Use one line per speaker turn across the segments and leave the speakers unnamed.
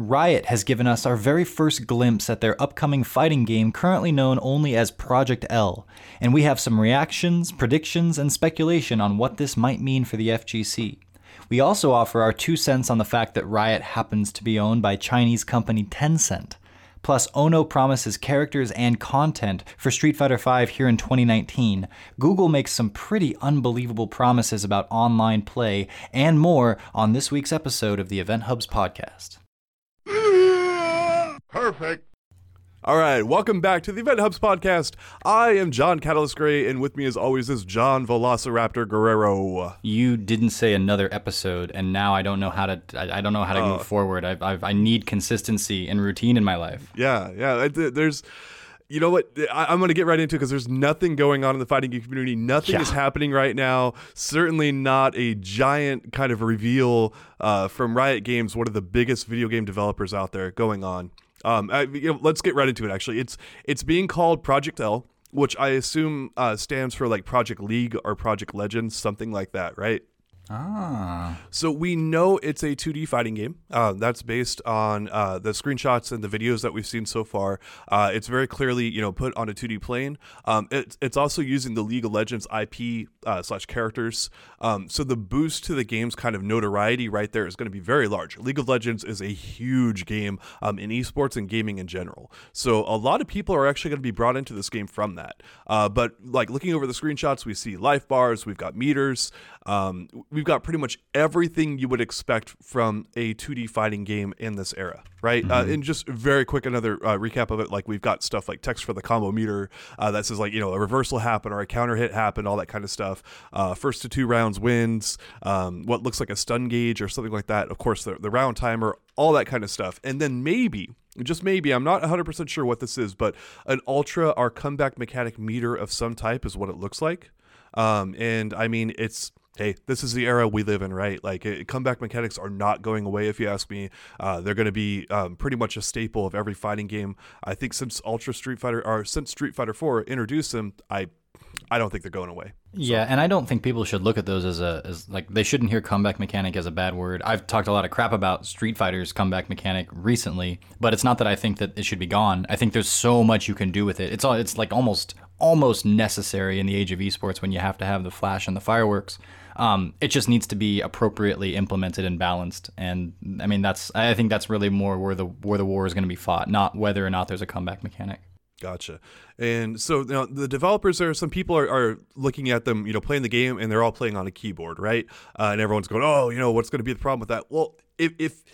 Riot has given us our very first glimpse at their upcoming fighting game currently known only as Project L, and we have some reactions, predictions, and speculation on what this might mean for the FGC. We also offer our two cents on the fact that Riot happens to be owned by Chinese company Tencent. Plus, Ono promises characters and content for Street Fighter V here in 2019. Google makes some pretty unbelievable promises about online play and more on this week's episode of the Event Hubs podcast.
Perfect. All right, welcome back to the Event Hubs podcast. I am John Catalyst Gray, and with me, as always, is John Velociraptor Guerrero.
You didn't say another episode, and now I don't know how to. I, I don't know how to
Uh.
move forward. I've, I've, I need consistency and routine in my life.
Yeah, yeah. There's, you know what? I, I'm going to get right into it because there's nothing going on in the fighting game community. Nothing
Yeah.
is happening right now. Certainly not a giant kind of reveal uh, from Riot Games, one of the biggest video game developers out there, going on. Um, I, you know, let's get right into it. Actually, it's it's being called Project L, which I assume uh, stands for like Project League or Project Legends, something like that, right?
Ah.
So we know it's a 2D fighting game. Uh, that's based on uh, the screenshots and the videos that we've seen so far. Uh, it's very clearly, you know, put on a 2D plane. Um, it's it's also using the League of Legends IP uh, slash characters. Um, so the boost to the game's kind of notoriety right there is going to be very large. League of Legends is a huge game um, in esports and gaming in general. So a lot of people are actually going to be brought into this game from that. Uh, but like looking over the screenshots, we see life bars, we've got meters, um, we've got pretty much everything you would expect from a 2D fighting game in this era, right? Uh, and just very quick, another uh, recap of it. Like we've got stuff like text for the combo meter uh, that says like you know a reversal happened or a counter hit happened, all that kind of stuff. Uh, first to two rounds wins. Um, what looks like a stun gauge or something like that. Of course, the, the round timer, all that kind of stuff. And then maybe just maybe i'm not 100% sure what this is but an ultra or comeback mechanic meter of some type is what it looks like um, and i mean it's hey this is the era we live in right like it, comeback mechanics are not going away if you ask me uh, they're going to be um, pretty much a staple of every fighting game i think since ultra street fighter or since street fighter 4 introduced them i i don't think they're going away
Yeah, and I don't think people should look at those as a as like they shouldn't hear comeback mechanic as a bad word. I've talked a lot of crap about Street Fighter's comeback mechanic recently, but it's not that I think that it should be gone. I think there's so much you can do with it. It's all it's like almost almost necessary in the age of esports when you have to have the flash and the fireworks. Um, it just needs to be appropriately implemented and balanced. And I mean that's I think that's really more where the where the war is going to be fought, not whether or not there's a comeback mechanic.
Gotcha. And so now the developers there, some people are, are looking at them, you know, playing the game and they're all playing on a keyboard, right? Uh, and everyone's going, oh, you know, what's going to be the problem with that? Well, if, if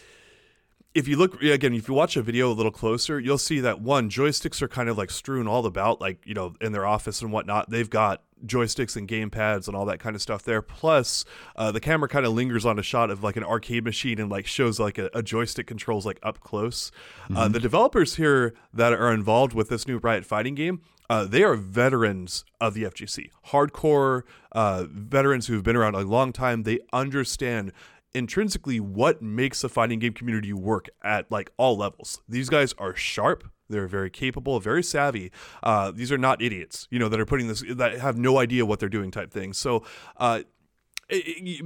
if you look again, if you watch a video a little closer, you'll see that one joysticks are kind of like strewn all about, like you know, in their office and whatnot. They've got joysticks and game pads and all that kind of stuff there. Plus, uh, the camera kind of lingers on a shot of like an arcade machine and like shows like a, a joystick controls like up close. Uh, the developers here that are involved with this new Riot fighting game. Uh, they are veterans of the FGC, hardcore uh, veterans who have been around a long time. They understand intrinsically what makes the fighting game community work at like all levels. These guys are sharp. They're very capable, very savvy. Uh, these are not idiots, you know, that are putting this that have no idea what they're doing type thing. So, uh,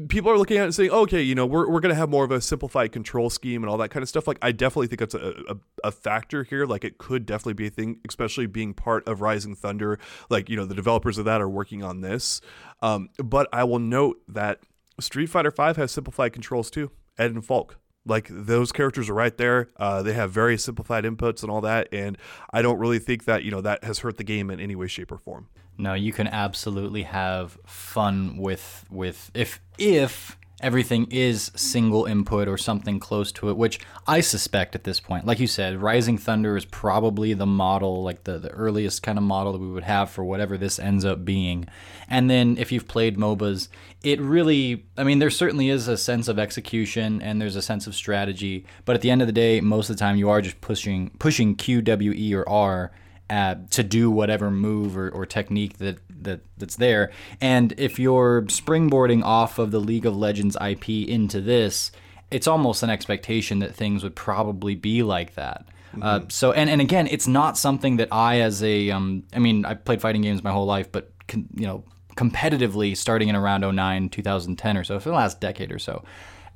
people are looking at it and saying, okay, you know, we're, we're going to have more of a simplified control scheme and all that kind of stuff. Like, I definitely think that's a, a, a factor here. Like, it could definitely be a thing, especially being part of Rising Thunder. Like, you know, the developers of that are working on this. Um, but I will note that Street Fighter V has simplified controls too. Ed and Falke. Like those characters are right there. Uh, they have very simplified inputs and all that, and I don't really think that you know that has hurt the game in any way, shape, or form.
No, you can absolutely have fun with with if if everything is single input or something close to it, which I suspect at this point. Like you said, Rising Thunder is probably the model, like the, the earliest kind of model that we would have for whatever this ends up being. And then if you've played MOBAs, it really, I mean, there certainly is a sense of execution and there's a sense of strategy, but at the end of the day, most of the time you are just pushing pushing Q, W, E, or R uh, to do whatever move or, or technique that, that that's there. And if you're springboarding off of the League of Legends IP into this, it's almost an expectation that things would probably be like that. Uh, so and, and again, it's not something that I as a um, I mean I played fighting games my whole life, but con- you know competitively starting in around 09 2010 or so for the last decade or so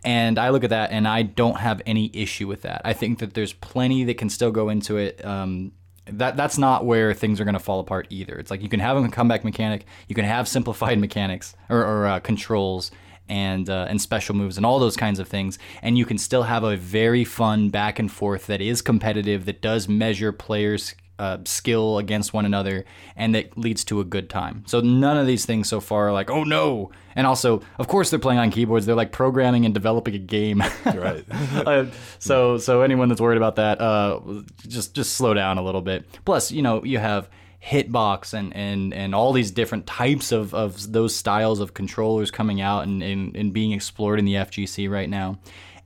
And I look at that and I don't have any issue with that. I think that there's plenty that can still go into it. Um, that that's not where things are going to fall apart either. It's like you can have a comeback mechanic, you can have simplified mechanics or, or uh, controls and uh, and special moves and all those kinds of things, and you can still have a very fun back and forth that is competitive that does measure players uh, skill against one another and that leads to a good time. So none of these things so far are like, oh no. And also, of course, they're playing on keyboards. They're like programming and developing a game.
right.
uh, so so anyone that's worried about that, uh, just just slow down a little bit. Plus, you know, you have hitbox and, and, and all these different types of, of those styles of controllers coming out and, and, and being explored in the FGC right now.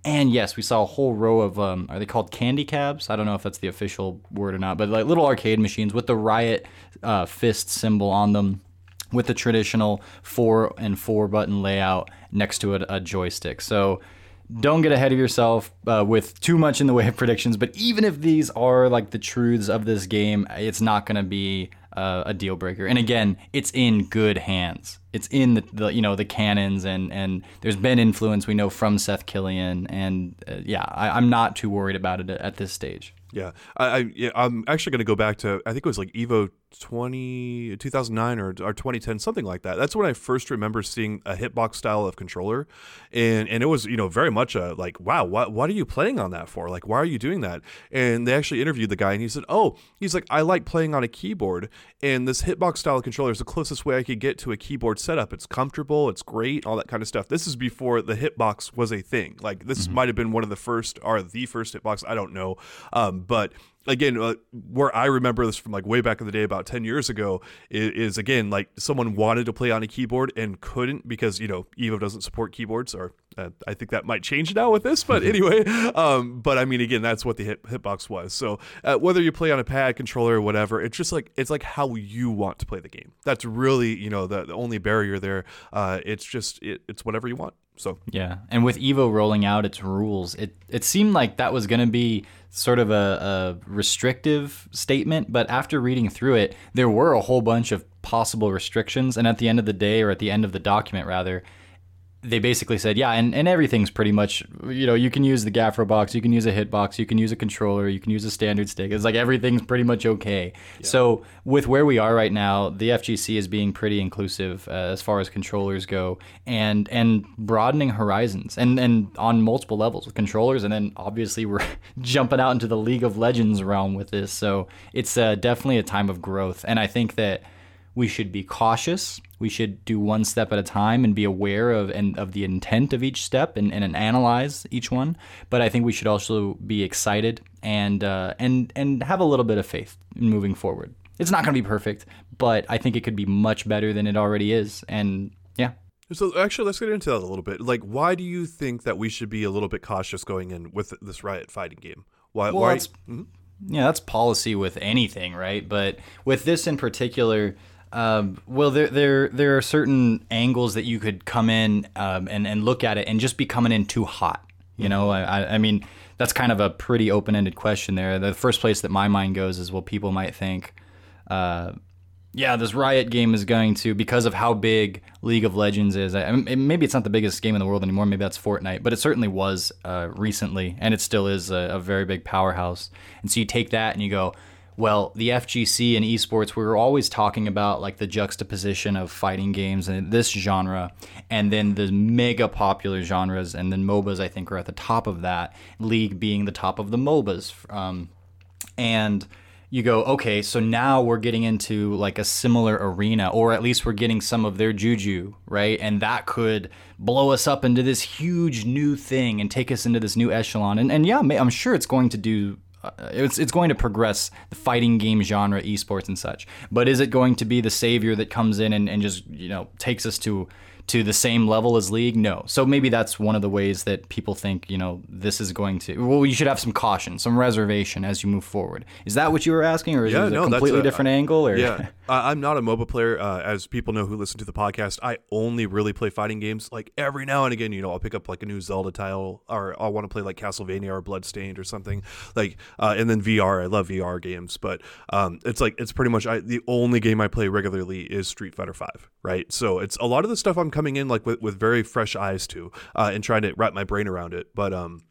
And yes, we saw a whole row of um, are they called candy cabs? I don't know if that's the official word or not, but like little arcade machines with the Riot uh, fist symbol on them, with the traditional four and four button layout next to a, a joystick. So don't get ahead of yourself uh, with too much in the way of predictions. But even if these are like the truths of this game, it's not going to be uh, a deal breaker. And again, it's in good hands. It's in the, the, you know the Cannons and and there's been influence we know from Seth Killian and uh, yeah, I, I'm not too worried about it at this stage.
Yeah, I, I yeah, I'm actually going to go back to I think it was like Evo 20 2009 or, or 2010 something like that. That's when I first remember seeing a hitbox style of controller, and and it was you know very much a like wow what what are you playing on that for like why are you doing that? And they actually interviewed the guy and he said oh he's like I like playing on a keyboard and this hitbox style controller is the closest way I could get to a keyboard setup. It's comfortable, it's great, all that kind of stuff. This is before the hitbox was a thing. Like this mm-hmm. might have been one of the first or the first hitbox. I don't know, um, but again, uh, where I remember this from like way back in the day, about 10 years ago, is, is, again like someone wanted to play on a keyboard and couldn't because, you know, Evo doesn't support keyboards, or uh, I think that might change now with this, but anyway. Um, but I mean, again, that's what the hit, hitbox was. So uh, whether you play on a pad, controller, or whatever, it's just like, it's like how you want to play the game. That's really, you know, the, the only barrier there. Uh, it's just, it, it's whatever you want. So
yeah, and with Evo rolling out its rules, it it seemed like that was going to be sort of a, a restrictive statement. But after reading through it, there were a whole bunch of possible restrictions, and at the end of the day, or at the end of the document rather, they basically said, yeah, and, and everything's pretty much, you know, you can use the Gafrobox, you can use a hitbox, you can use a controller, you can use a standard stick. It's like everything's pretty much okay. Yeah. So with where we are right now, the FGC is being pretty inclusive uh, as far as controllers go, and and broadening horizons, and and on multiple levels with controllers, and then obviously we're jumping out into the League of Legends realm with this. So it's uh, definitely a time of growth, and I think that we should be cautious. We should do one step at a time and be aware of and of the intent of each step and, and analyze each one. But I think we should also be excited and uh, and and have a little bit of faith in moving forward. It's not going to be perfect, but I think it could be much better than it already is. And yeah.
So actually, let's get into that a little bit. Like, why do you think that we should be a little bit cautious going in with this Riot fighting game? Why?
Well,
why?
Mm-hmm. Yeah, that's policy with anything, right? But with this in particular, um, well, there there there are certain angles that you could come in um, and and look at it and just be coming in too hot. You know, I, I mean that's kind of a pretty open ended question there. The first place that my mind goes is well, people might think, uh, yeah, this Riot game is going to because of how big League of Legends is. I, maybe it's not the biggest game in the world anymore. Maybe that's Fortnite, but it certainly was uh, recently, and it still is a, a very big powerhouse. And so you take that and you go well, the FGC and esports, we were always talking about like the juxtaposition of fighting games and this genre, and then the mega popular genres, and then MOBAs, I think, are at the top of that. League being the top of the MOBAs. Um, and you go, okay, so now we're getting into like a similar arena, or at least we're getting some of their juju, right? And that could blow us up into this huge new thing and take us into this new echelon. And, and yeah, I'm sure it's going to do uh, it's it's going to progress the fighting game genre, esports and such. But is it going to be the savior that comes in and, and just you know takes us to to the same level as League? No. So maybe that's one of the ways that people think, you know, this is going to. Well, you should have some caution, some reservation as you move forward. Is that what you were asking, or is yeah, it no, a completely a, different angle? Or?
Yeah, I'm not a MOBA player. Uh, as people know who listen to the podcast, I only really play fighting games. Like every now and again, you know, I'll pick up like a new Zelda title, or I'll want to play like Castlevania or Bloodstained or something. Like, uh, and then VR. I love VR games, but um, it's like it's pretty much I, the only game I play regularly is Street Fighter Five. Right. So it's a lot of the stuff I'm coming in like with, with very fresh eyes to uh, and trying to wrap my brain around it. But um,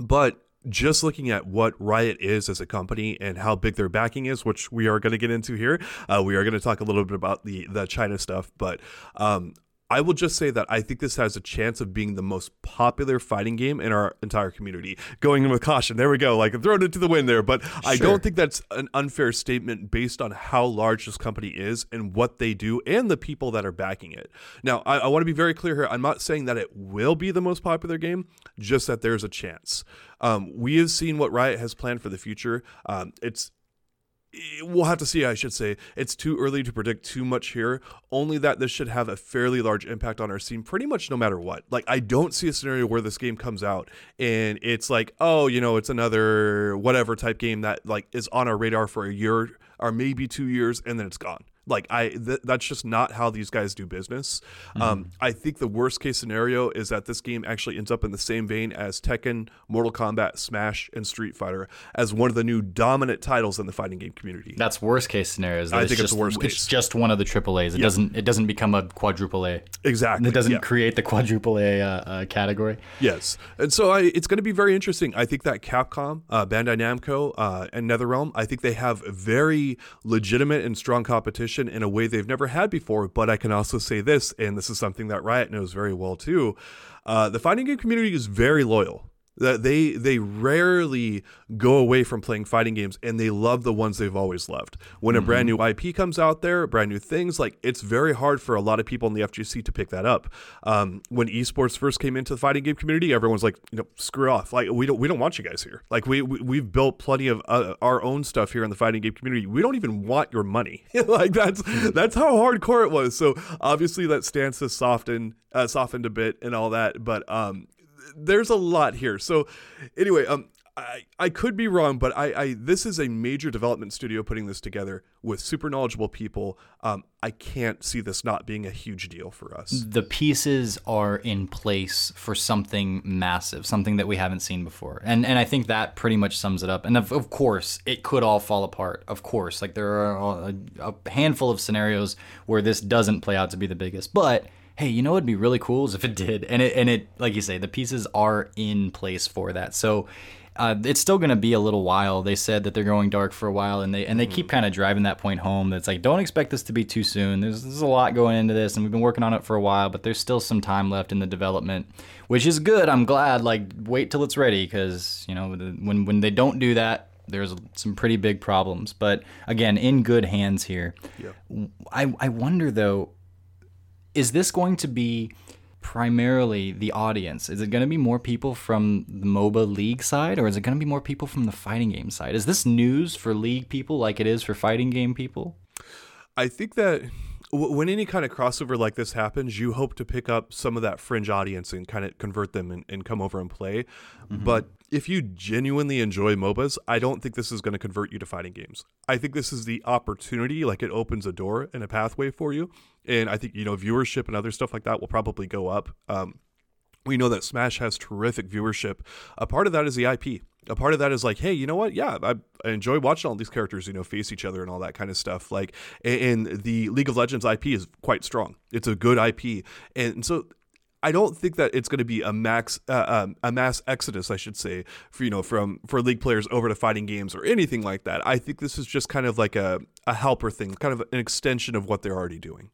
but just looking at what Riot is as a company and how big their backing is, which we are going to get into here, uh, we are going to talk a little bit about the the China stuff. But um, I will just say that I think this has a chance of being the most popular fighting game in our entire community. Going in with caution, there we go, like thrown into the wind there. But I don't think that's an unfair statement based on how large this company is and what they do and the people that are backing it. Now, I, I want to be very clear here. I'm not saying that it will be the most popular game, just that there's a chance. Um, we have seen what Riot has planned for the future. Um, it's we'll have to see i should say. It's too early to predict too much here. Only that this should have a fairly large impact on our scene pretty much no matter what. Like i don't see a scenario where this game comes out and it's like oh you know it's another whatever type game that like is on our radar for a year or maybe two years and then it's gone like i th- that's just not how these guys do business um, i think the worst case scenario is that this game actually ends up in the same vein as tekken mortal kombat smash and street fighter as one of the new dominant titles in the fighting game community
That's worst case scenarios.
I think it's
just,
worst
It's just one of the triple A's. It doesn't. It doesn't become a quadruple A.
exactly
It doesn't
yeah.
create the quadruple A uh, uh, category.
Yes, and so I, it's going to be very interesting. I think that Capcom, uh, Bandai Namco, uh, and NetherRealm, I think they have very legitimate and strong competition in a way they've never had before. But I can also say this, and this is something that Riot knows very well too: uh, the fighting game community is very loyal. That they they rarely go away from playing fighting games, and they love the ones they've always loved. When a brand new IP comes out there, brand new things, like it's very hard for a lot of people in the FGC to pick that up. Um, when esports first came into the fighting game community, everyone's like, you know, screw off. Like we don't we don't want you guys here. Like we, we we've built plenty of uh, our own stuff here in the fighting game community. We don't even want your money. like that's that's how hardcore it was. So obviously that stance has softened uh, softened a bit and all that, but um there's a lot here. So anyway, um I, I could be wrong, but I, I this is a major development studio putting this together with super knowledgeable people. Um, I can't see this not being a huge deal for us.
The pieces are in place for something massive, something that we haven't seen before, and and I think that pretty much sums it up. And of, of course, it could all fall apart. Of course, like there are a, a handful of scenarios where this doesn't play out to be the biggest, but hey, you know what'd be really cool is if it did, and it and it like you say, the pieces are in place for that. So. Uh, it's still going to be a little while. They said that they're going dark for a while, and they and they keep kind of driving that point home. That's like, don't expect this to be too soon. There's, there's a lot going into this, and we've been working on it for a while, but there's still some time left in the development, which is good. I'm glad. Like, wait till it's ready, because you know the- when when they don't do that, there's some pretty big problems. But again, in good hands here. Yeah. I I wonder though, is this going to be primarily the audience? Is it going to be more people from the MOBA League side, or is it going to be more people from the fighting game side? Is this news for League people like it is for fighting game people?
I think that when any kind of crossover like this happens, you hope to pick up some of that fringe audience and kind of convert them and, and come over and play. But if you genuinely enjoy MOBAs, I don't think this is going to convert you to fighting games. I think this is the opportunity, like it opens a door and a pathway for you. And I think, you know, viewership and other stuff like that will probably go up. Um, we know that Smash has terrific viewership. A part of that is the IP. A part of that is like, hey, you know what? Yeah, I, I enjoy watching all these characters, you know, face each other and all that kind of stuff. Like, and, and the League of Legends IP is quite strong. It's a good IP, and so I don't think that it's going to be a max uh, um, a mass exodus, I should say, for you know from for league players over to fighting games or anything like that. I think this is just kind of like a a helper thing, kind of an extension of what they're already doing.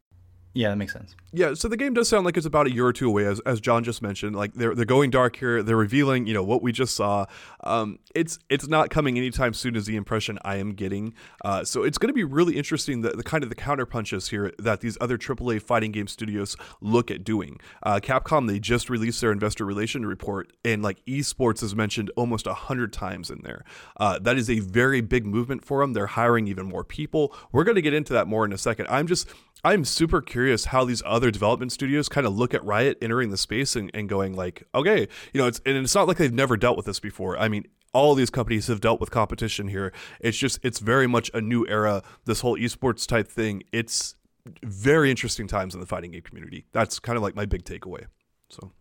Yeah, that makes sense.
Yeah, so the game does sound like it's about a year or two away, as, as John just mentioned. Like they're they're going dark here. They're revealing, you know, what we just saw. Um, it's it's not coming anytime soon, is the impression I am getting. Uh, so it's going to be really interesting the, the kind of the counter punches here that these other AAA fighting game studios look at doing. Uh, Capcom they just released their investor relation report, and like esports is mentioned almost a hundred times in there. Uh, that is a very big movement for them. They're hiring even more people. We're going to get into that more in a second. I'm just I'm super curious how these other development studios kind of look at Riot entering the space and, and going like, okay, you know, it's and it's not like they've never dealt with this before. I mean, all these companies have dealt with competition here. It's just it's very much a new era. This whole esports type thing. It's very interesting times in the fighting game community. That's kind of like my big takeaway. So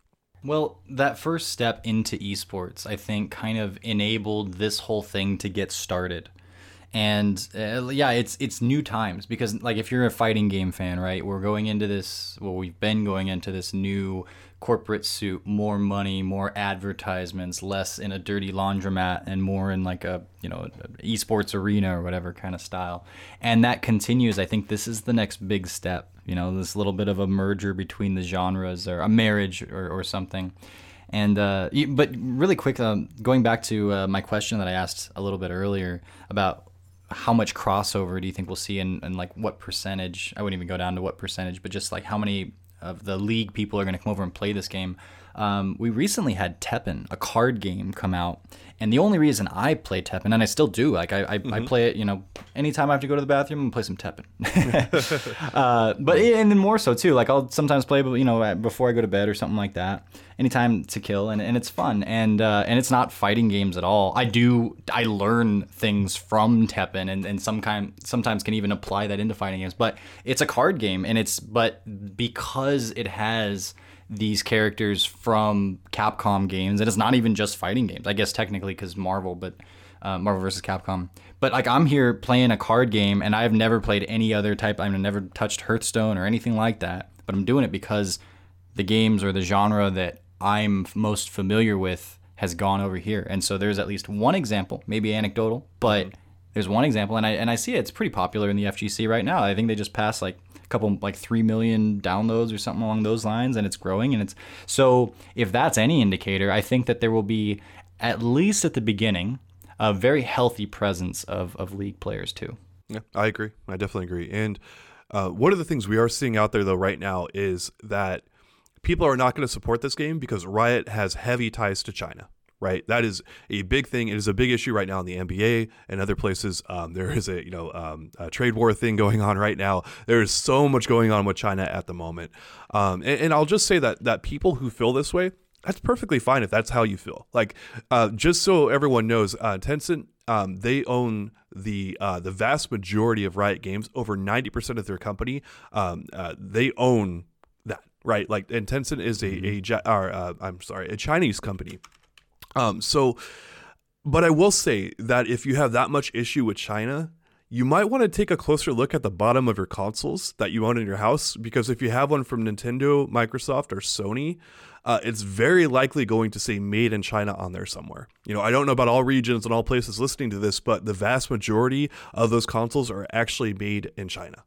Well, that first step into esports, I think, kind of enabled this whole thing to get started. And uh, yeah, it's it's new times because like if you're a fighting game fan, right? We're going into this. Well, we've been going into this new corporate suit, more money, more advertisements, less in a dirty laundromat, and more in like a you know esports arena or whatever kind of style. And that continues. I think this is the next big step. You know, this little bit of a merger between the genres or a marriage or, or something. And uh, but really quick, um, going back to uh, my question that I asked a little bit earlier about how much crossover do you think we'll see and, and like what percentage i wouldn't even go down to what percentage but just like how many of the league people are going to come over and play this game um, we recently had Teppen, a card game, come out, and the only reason I play Teppen, and I still do, like I, I, mm-hmm. I play it, you know, anytime I have to go to the bathroom, and play some Teppen. uh, but and then more so too, like I'll sometimes play, you know, before I go to bed or something like that. Anytime to kill, and, and it's fun, and uh, and it's not fighting games at all. I do I learn things from Teppen, and, and some kind sometimes can even apply that into fighting games. But it's a card game, and it's but because it has these characters from Capcom games, and it's not even just fighting games. I guess technically because Marvel, but uh, Marvel versus Capcom. But like I'm here playing a card game, and I've never played any other type. I've never touched Hearthstone or anything like that. But I'm doing it because the games or the genre that I'm most familiar with has gone over here. And so there's at least one example, maybe anecdotal, but mm-hmm. There's one example, and I and I see it. It's pretty popular in the FGC right now. I think they just passed like a couple like 3 million downloads or something along those lines and it's growing and it's so if that's any indicator i think that there will be at least at the beginning a very healthy presence of, of league players too
yeah i agree i definitely agree and uh, one of the things we are seeing out there though right now is that people are not going to support this game because riot has heavy ties to china right? That is a big thing. It is a big issue right now in the NBA and other places. Um, there is a you know um, a trade war thing going on right now. There is so much going on with China at the moment, um, and, and, I'll just say that that people who feel this way. That's perfectly fine if that's how you feel. Like, uh, just so everyone knows, uh, Tencent um, they own the uh, the vast majority of Riot Games. Over ninety percent of their company, um, uh, they own that. Right, like, and Tencent is a, mm-hmm. a or, uh, I'm sorry, a Chinese company. Um, so, but I will say that if you have that much issue with China, you might want to take a closer look at the bottom of your consoles that you own in your house because if you have one from Nintendo, Microsoft, or Sony, uh, it's very likely going to say made in China on there somewhere. You know, I don't know about all regions and all places listening to this, but the vast majority of those consoles are actually made in China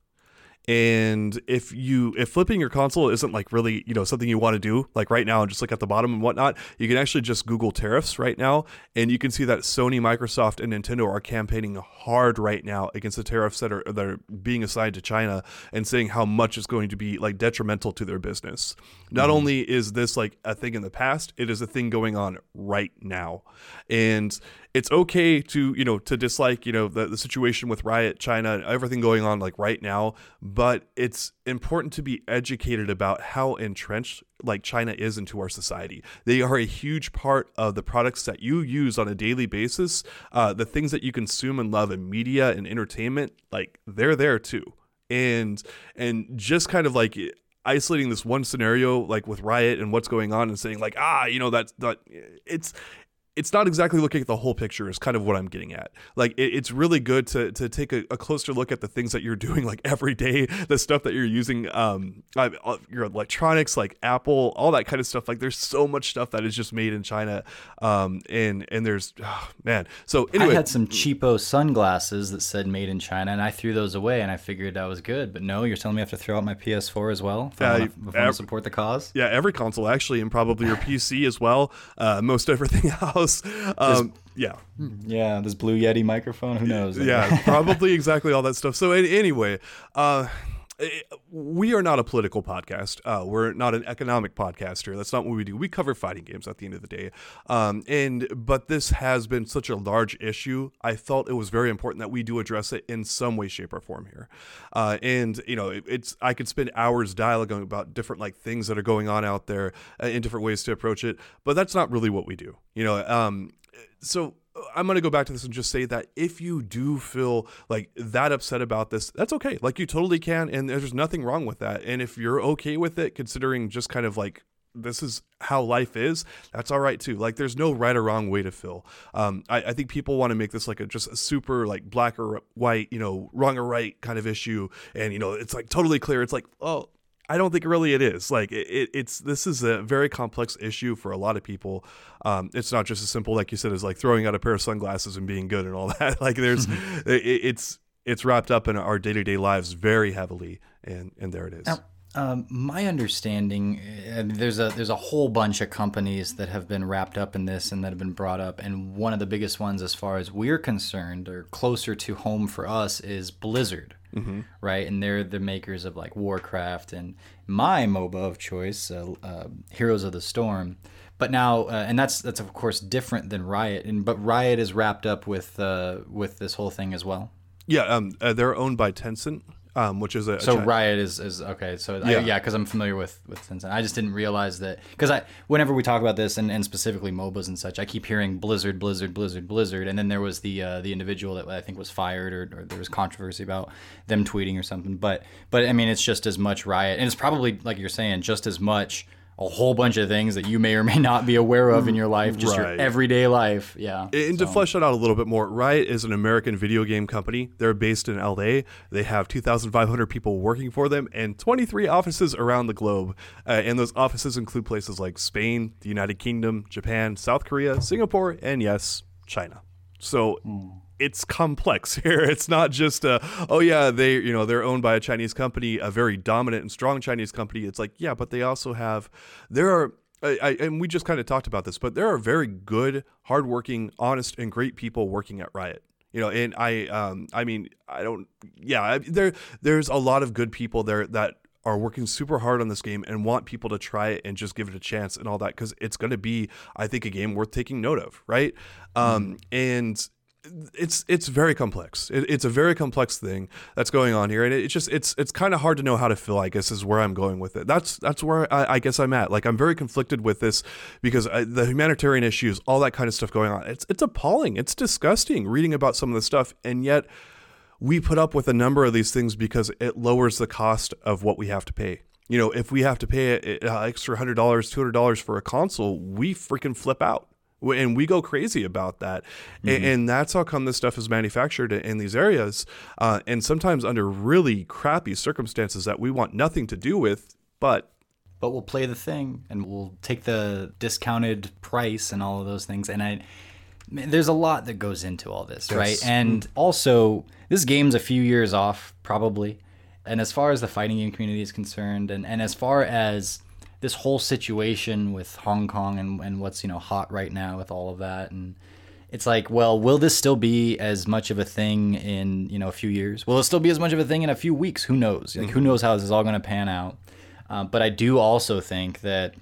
and if you if flipping your console isn't like really you know something you want to do like right now and just look at the bottom and whatnot you can actually just google tariffs right now. And you can see that sony microsoft and nintendo are campaigning hard right now against the tariffs that are that are being assigned to china and saying how much is going to be like detrimental to their business. Not mm-hmm. only is this like a thing in the past it is a thing going on right now. And it's okay to you know to dislike you know the, the situation with riot china everything going on like right now but it's important to be educated about how entrenched like china is into our society. They are a huge part of the products that you use on a daily basis uh, the things that you consume and love in media and entertainment like they're there too. And and just kind of like isolating this one scenario like with riot and what's going on and saying like ah you know that's that it's it's not exactly looking at the whole picture is kind of what i'm getting at. Like it, it's really good to to take a, a, closer look at the things that you're doing like every day the stuff that you're using um uh, your electronics like apple all that kind of stuff. Like there's so much stuff that is just made in china um and and there's oh, man. So anyway.
i had some cheapo sunglasses that said made in china and i threw those away and i figured that was good. But no you're telling me i have to throw out my ps4 as well? If, uh, I, want to support the cause?
Yeah every console actually and probably your pc as well. Uh, most everything else Um, yeah.
Yeah, this Blue Yeti microphone. Who knows?
Yeah, probably exactly all that stuff. So anyway, uh, we are not a political podcast. Uh, we're not an economic podcast here. That's not what we do. We cover fighting games at the end of the day. Um, and but this has been such a large issue. I felt it was very important that we do address it in some way, shape, or form here. Uh, and you know, it, it's I could spend hours dialoguing about different like things that are going on out there uh, in different ways to approach it. But that's not really what we do. You know, um, so I'm going to go back to this and just say that if you do feel like that upset about this, that's okay. Like you totally can. And there's nothing wrong with that. And if you're okay with it, considering just kind of like this is how life is, that's all right too. Like there's no right or wrong way to feel. Um, I, I think people want to make this like a just a super like black or white, you know, wrong or right kind of issue, and you know it's like totally clear. It's like oh. I don't think really it is. Like it, it, it's this is a very complex issue for a lot of people. Um, it's not just as simple, like you said, as like throwing out a pair of sunglasses and being good and all that. Like there's, it, it's it's wrapped up in our day to day lives very heavily, and and there it is.
Now, um, my understanding, I mean, there's a there's a whole bunch of companies that have been wrapped up in this and that have been brought up, and one of the biggest ones, as far as we're concerned, or closer to home for us, is Blizzard, mm-hmm. right? And they're the makers of like Warcraft and my MOBA of choice, uh, uh, Heroes of the Storm. But now, uh, and that's that's of course different than Riot, and but Riot is wrapped up with uh, with this whole thing as well.
Yeah, um, uh, they're owned by Tencent um, which is a
so Riot is, is okay. So yeah, yeah, because I'm familiar with with Tencent. I just didn't realize that because I whenever we talk about this and, and specifically MOBAs and such, I keep hearing Blizzard, Blizzard, Blizzard, Blizzard, and then there was the uh, the individual that I think was fired or, or there was controversy about them tweeting or something. But but I mean, it's just as much Riot, and it's probably like you're saying, just as much a whole bunch of things that you may or may not be aware of in your life, just right. your everyday life. Yeah.
And so. to flesh that out a little bit more, Riot is an American video game company. They're based in LA. They have 2,500 people working for them and 23 offices around the globe. Uh, and those offices include places like Spain, the United Kingdom, Japan, South Korea, Singapore, and yes, China. So. Mm it's complex here. It's not just a, oh yeah, they you know they're owned by a Chinese company, a very dominant and strong Chinese company. It's like yeah, but they also have there are I, I, and we just kind of talked about this, but there are very good, hardworking, honest, and great people working at Riot. You know, and I, um, I mean, I don't, yeah, there, there's a lot of good people there that are working super hard on this game and want people to try it and just give it a chance and all that because it's going to be, I think, a game worth taking note of, right? Mm-hmm. Um, and it's it's very complex. It, it's a very complex thing that's going on here, and it's just it's it's kind of hard to know how to feel. I guess is where I'm going with it. That's that's where I, I guess I'm at. Like I'm very conflicted with this because I, the humanitarian issues, all that kind of stuff going on. It's it's appalling. It's disgusting reading about some of the stuff, and yet we put up with a number of these things because it lowers the cost of what we have to pay. You know, if we have to pay an extra hundred dollars, two hundred dollars for a console, we freaking flip out and we go crazy about that mm-hmm. and, and, that's how come this stuff is manufactured in these areas uh, and sometimes under really crappy circumstances that we want nothing to do with but
but we'll play the thing and we'll take the discounted price and all of those things and i there's a lot that goes into all this yes. right and mm-hmm. also this game's a few years off probably and as far as the fighting game community is concerned and, and as far as this whole situation with Hong Kong and, and what's you know hot right now with all of that. And it's like well will this still be as much of a thing in you know a few years? Will it still be as much of a thing in a few weeks? Who knows? Like mm-hmm. who knows how this is all going to pan out. Uh, but I do also think that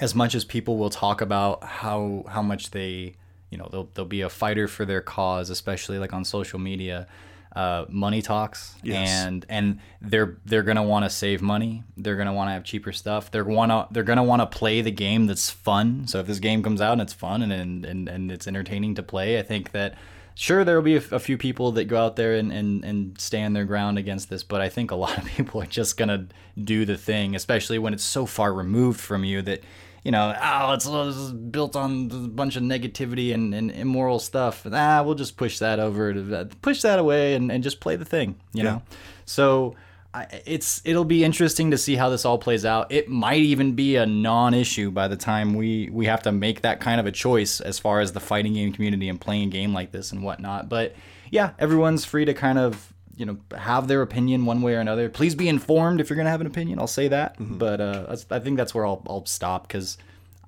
as much as people will talk about how how much they you know they'll, they'll be a fighter for their cause especially like on social media uh, money talks, yes. and and they're they're gonna want to save money. They're gonna want to have cheaper stuff. They're wanna they're gonna want to play the game that's fun. So if this game comes out and it's fun and and and it's entertaining to play, I think that sure there will be a, a, few people that go out there and, and, and stand their ground against this but i think a lot of people are just going to do the thing especially when it's so far removed from you that you know, oh, it's, it's built on a bunch of negativity and, and immoral stuff. Ah, we'll just push that over, to, push that away, and, and just play the thing. You yeah. know, so. I, it's it'll be interesting to see how this all plays out. It might even be a non-issue by the time we we have to make that kind of a choice as far as the fighting game community and playing a game like this and whatnot. But yeah, everyone's free to kind of you know have their opinion one way or another. Please be informed if you're gonna have an opinion. I'll say that, mm-hmm. but uh, I think that's where I'll, I'll stop because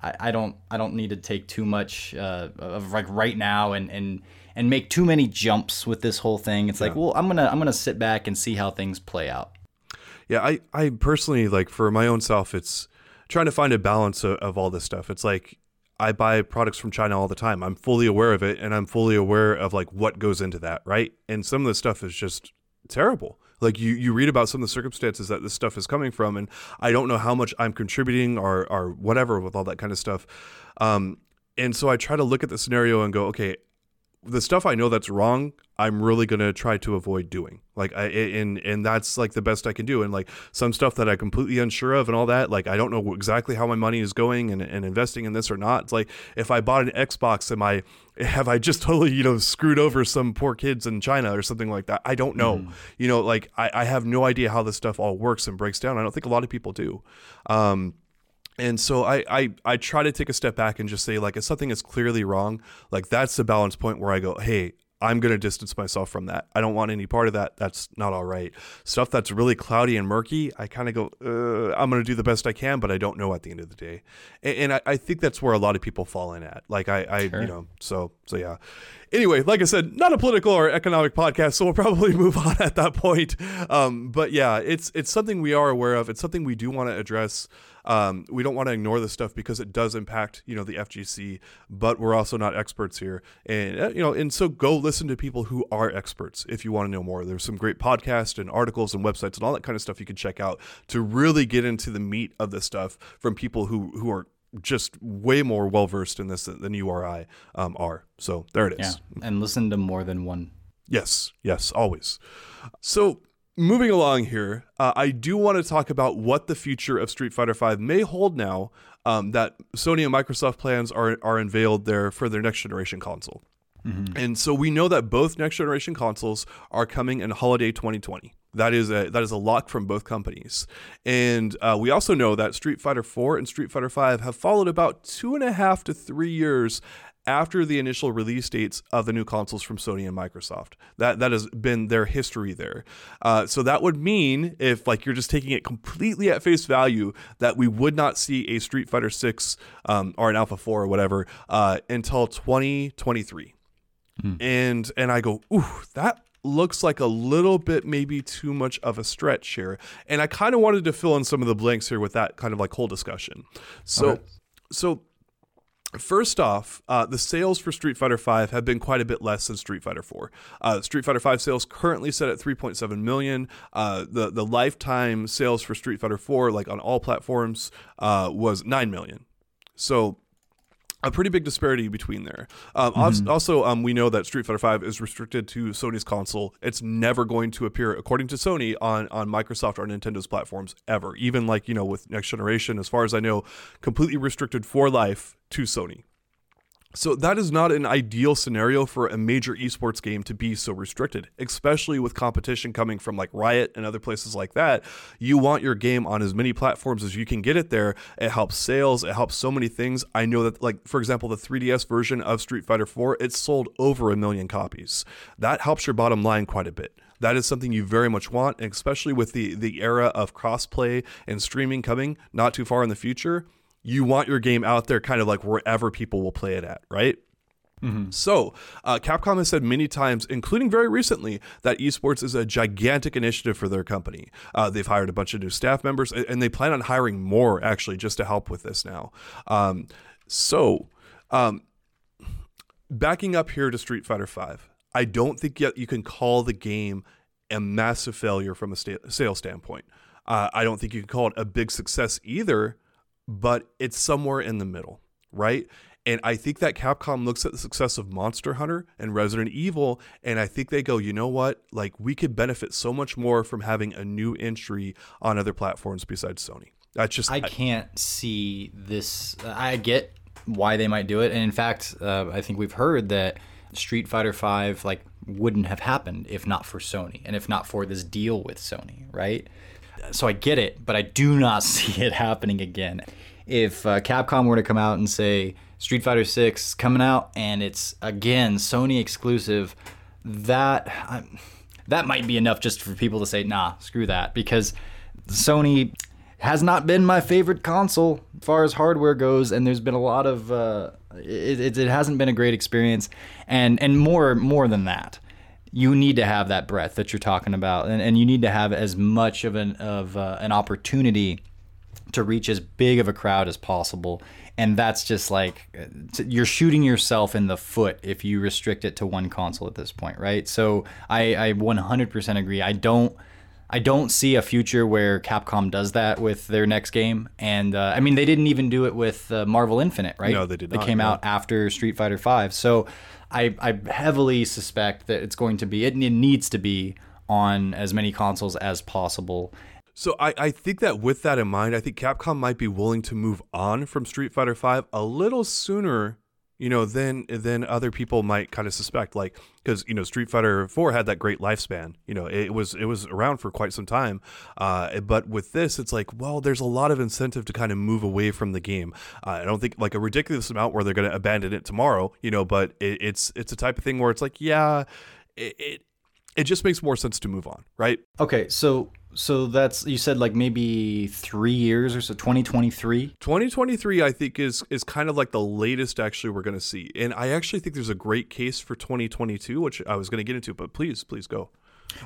I, I, don't I don't need to take too much uh, of like right now and and and make too many jumps with this whole thing. It's yeah. like well I'm gonna I'm gonna sit back and see how things play out.
Yeah, I I personally like for my own self, it's trying to find a balance of, of all this stuff. It's like I buy products from China all the time. I'm fully aware of it and I'm fully aware of like what goes into that, right? And some of the stuff is just terrible. Like you, you read about some of the circumstances that this stuff is coming from, and I don't know how much I'm contributing or, or whatever with all that kind of stuff. Um, and so I try to look at the scenario and go, okay, the stuff I know that's wrong, I'm really gonna try to avoid doing. Like I and and that's like the best I can do. And like some stuff that I'm completely unsure of and all that, like I don't know exactly how my money is going and, and investing in this or not. It's like if I bought an Xbox, am I have I just totally you know screwed over some poor kids in China or something like that? I don't know. Mm. You know, like I, I have no idea how this stuff all works and breaks down. I don't think a lot of people do. Um, and so I, I I try to take a step back and just say like if something is clearly wrong, like that's the balance point where I go, hey, I'm going to distance myself from that. I don't want any part of that. That's not all right. Stuff that's really cloudy and murky, I kind of go, uh, I'm going to do the best I can, but I don't know at the end of the day. And, and I, I, think that's where a lot of people fall in at. Like I, I sure. you know, so so yeah. Anyway, like I said, not a political or economic podcast, so we'll probably move on at that point. Um, but yeah, it's it's something we are aware of. It's something we do want to address. Um, we don't want to ignore this stuff because it does impact, you know, the FGC, but we're also not experts here. And, uh, you know, and so go listen to people who are experts if you want to know more. There's some great podcasts and articles and websites and all that kind of stuff you can check out to really get into the meat of this stuff from people who, who are just way more well versed in this than you or I um, are. So there it is.
Yeah, and listen to more than one.
Yes, yes, always. So moving along here, uh, I do want to talk about what the future of Street Fighter V may hold now um, that Sony and Microsoft plans are are unveiled there for their next generation console. Mm-hmm. And so we know that both next generation consoles are coming in holiday 2020. That is a that is a lock from both companies, and uh, we also know that Street Fighter 4 and Street Fighter 5 have followed about two and a half to three years after the initial release dates of the new consoles from Sony and Microsoft. That that has been their history there. Uh, so that would mean if like you're just taking it completely at face value that we would not see a Street Fighter 6 um, or an Alpha 4 or whatever uh, until 2023. Hmm. And and I go, ooh, that looks like a little bit maybe too much of a stretch here. And I kind of wanted to fill in some of the blanks here with that kind of like whole discussion. So okay. so First off, uh, the sales for Street Fighter V have been quite a bit less than Street Fighter 4. Uh, Street Fighter V sales currently set at 3.7 million. Uh, the the lifetime sales for Street Fighter 4, like on all platforms, uh, was 9 million. So a pretty big disparity between there. Um, mm-hmm. Also, um, we know that Street Fighter V is restricted to Sony's console. It's never going to appear, according to Sony, on on Microsoft or Nintendo's platforms ever. Even like you know with next generation, as far as I know, completely restricted for life to Sony. So that is not an ideal scenario for a major esports game to be so restricted, especially with competition coming from like Riot and other places like that. You want your game on as many platforms as you can get it there. It helps sales, it helps so many things. I know that like for example, the 3DS version of Street Fighter 4, it sold over a million copies. That helps your bottom line quite a bit that is something you very much want, especially with the the era of crossplay and streaming coming not too far in the future you want your game out there kind of like wherever people will play it at, right? Mm-hmm. So, uh, Capcom has said many times, including very recently, that esports is a gigantic initiative for their company. Uh, they've hired a bunch of new staff members, and they plan on hiring more actually just to help with this now. Um, so, um, backing up here to Street Fighter V, I don't think yet you can call the game a massive failure from a sta- sales standpoint. Uh, I don't think you can call it a big success either but it's somewhere in the middle, right? And I think that Capcom looks at the success of Monster Hunter and Resident Evil, and I think they go, you know what? Like, we could benefit so much more from having a new entry on other platforms besides Sony. That's just.
I, I can't see this. I get why they might do it. And in fact, uh, I think we've heard that Street Fighter V, like, wouldn't have happened if not for Sony and if not for this deal with Sony, right? So I get it, but I do not see it happening again. If uh, Capcom were to come out and say Street Fighter 6 coming out and it's again Sony exclusive, that I, that might be enough just for people to say, "Nah, screw that," because Sony has not been my favorite console as far as hardware goes, and there's been a lot of uh, it, it, it hasn't been a great experience, and and more more than that you need to have that breadth that you're talking about, and, and you need to have as much of an of uh, an opportunity to reach as big of a crowd as possible. And that's just like you're shooting yourself in the foot if you restrict it to one console at this point, right? So I, I 100% agree. I don't I don't see a future where Capcom does that with their next game. And uh, I mean, they didn't even do it with uh, Marvel Infinite, right?
No, they did
They
not,
came
no.
out after Street Fighter V. So I, I heavily suspect that it's going to be, it, needs to be on as many consoles as possible.
So I, I think that with that in mind, I think Capcom might be willing to move on from Street Fighter V a little sooner, you know, then than other people might kind of suspect. Like because you know Street Fighter Four had that great lifespan. You know, it was it was around for quite some time. Uh, but with this, it's like, well, there's a lot of incentive to kind of move away from the game. Uh, I don't think like a ridiculous amount where they're going to abandon it tomorrow. You know, but it, it's it's a type of thing where it's like, yeah, it, it it just makes more sense to move on, right?
Okay, so so that's you said like maybe three years or so, 2023.
2023 i think is is kind of like the latest actually we're going to see and i actually think there's a great case for 2022 which i was going to get into but please please go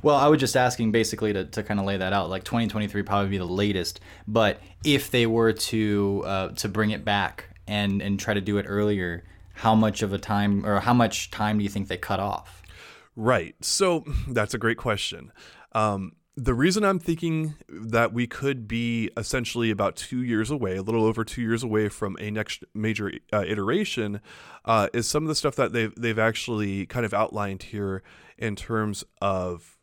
Well, I was just asking basically to, to kind of lay that out. Like 2023 probably be the latest, but if they were to uh, to bring it back and and try to do it earlier, how much of a time or how much time do you think they cut off?
right so that's a great question um, the reason i'm thinking that we could be essentially about two years away a little over two years away from a next major uh, iteration uh, is some of the stuff that they've, they've actually kind of outlined here in terms of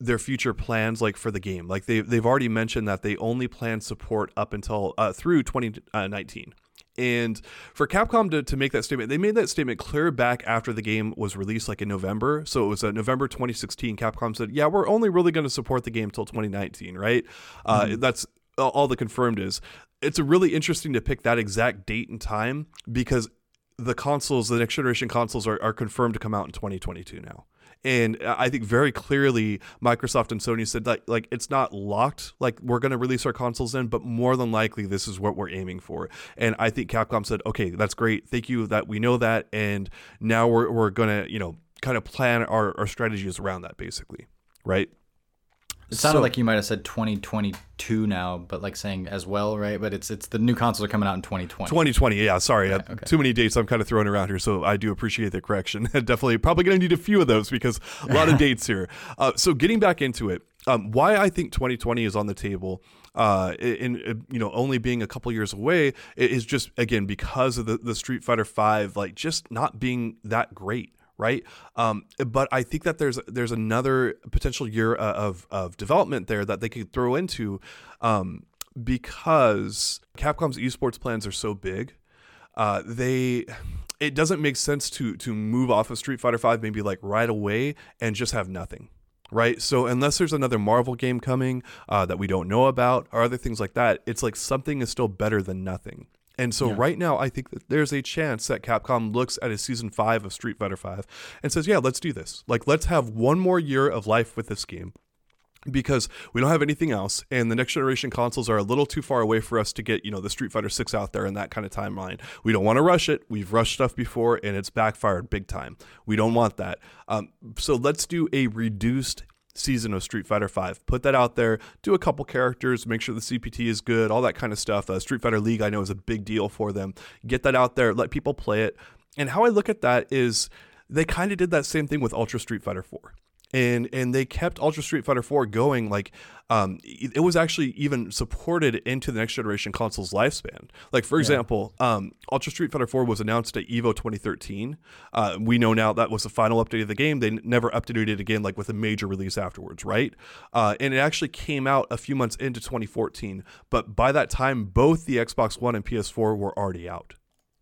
their future plans like for the game. Like they, they've already mentioned that they only plan support up until uh, through 2019 and for capcom to, to make that statement they made that statement clear back after the game was released like in november. So it was uh, november 2016 capcom said yeah we're only really going to support the game till 2019 right? Uh, that's all- all the confirmed is. It's really interesting to pick that exact date and time because the consoles, the next generation consoles, are, are confirmed to come out in 2022 now. And I think very clearly Microsoft and Sony said that like it's not locked, like we're going to release our consoles in, but more than likely this is what we're aiming for. And I think Capcom said, okay, that's great, thank you that we know that, and now we're we're going to you know kind of plan our, our strategies around that basically, right?
It sounded
So-
like you might have said 2022 now, but like saying as well, right? But it's it's the new consoles are coming out in 2020.
2020, yeah. Sorry, uh,
okay.
too many dates I'm kind of throwing around here, so I do appreciate the correction. Definitely, probably going to need a few of those because a lot of dates here. Uh, so getting back into it, um, why I think 2020 is on the table, uh, in, in you know only being a couple years away, is just again because of the, the Street Fighter Five, like just not being that great. Right, um, but I think that there's there's another potential year uh, of of development there that they could throw into, um, because Capcom's esports plans are so big, uh, they it doesn't make sense to to move off of Street Fighter Five maybe like right away and just have nothing. Right, so unless there's another Marvel game coming uh, that we don't know about or other things like that, it's like something is still better than nothing. And so right now, I think that there's a chance that Capcom looks at a season five of Street Fighter Five and says, "Yeah, let's do this. Like, let's have one more year of life with this game." because we don't have anything else and the next generation consoles are a little too far away for us to get you know the street fighter 6 out there in that kind of timeline we don't want to rush it we've rushed stuff before and it's backfired big time we don't want that um, so let's do a reduced season of street fighter 5 put that out there. Do a couple characters. Make sure the cpt is good. All that kind of stuff. Uh, street fighter league i know is a big deal for them. Get that out there. Let people play it. And how i look at that is they kind of did that same thing with ultra street fighter 4 and and they kept Ultra Street Fighter 4 going like um it was actually even supported into the next generation console's lifespan. Like for example um Ultra Street Fighter 4 was announced at Evo 2013 uh, we know now that was the final update of the game. They never updated it again like with a major release afterwards right? Uh, and it actually came out a few months into 2014 but by that time both the Xbox One and PS4 were already out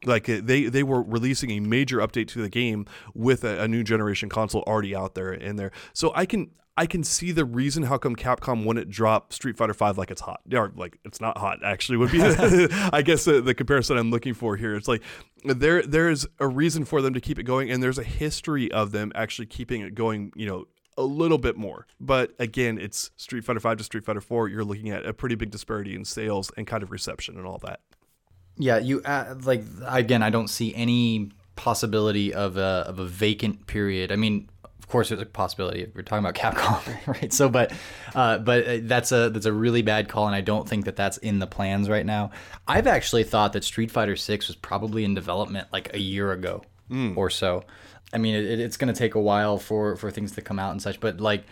like uh, they they were releasing a major update to the game with a, a new generation console already out there in there so i can i can see the reason how come capcom wouldn't drop street fighter 5 like it's hot or like it's not hot actually would be i guess the, the comparison i'm looking for here it's like there there's a reason for them to keep it going and there's a history of them actually keeping it going you know a little bit more. But again, it's Street Fighter 5 to Street Fighter 4. You're looking at a pretty big disparity in sales and kind of reception and all that.
Yeah, you uh, like again. I don't see any possibility of a of a vacant period. I mean, of course, there's a possibility. We're talking about Capcom, right? So, but uh, but uh, that's a that's a really bad call, and I don't think that that's in the plans right now. I've actually thought that Street Fighter Six was probably in development like a year ago or so. I mean, it, it's going to take a while for for things to come out and such, but like.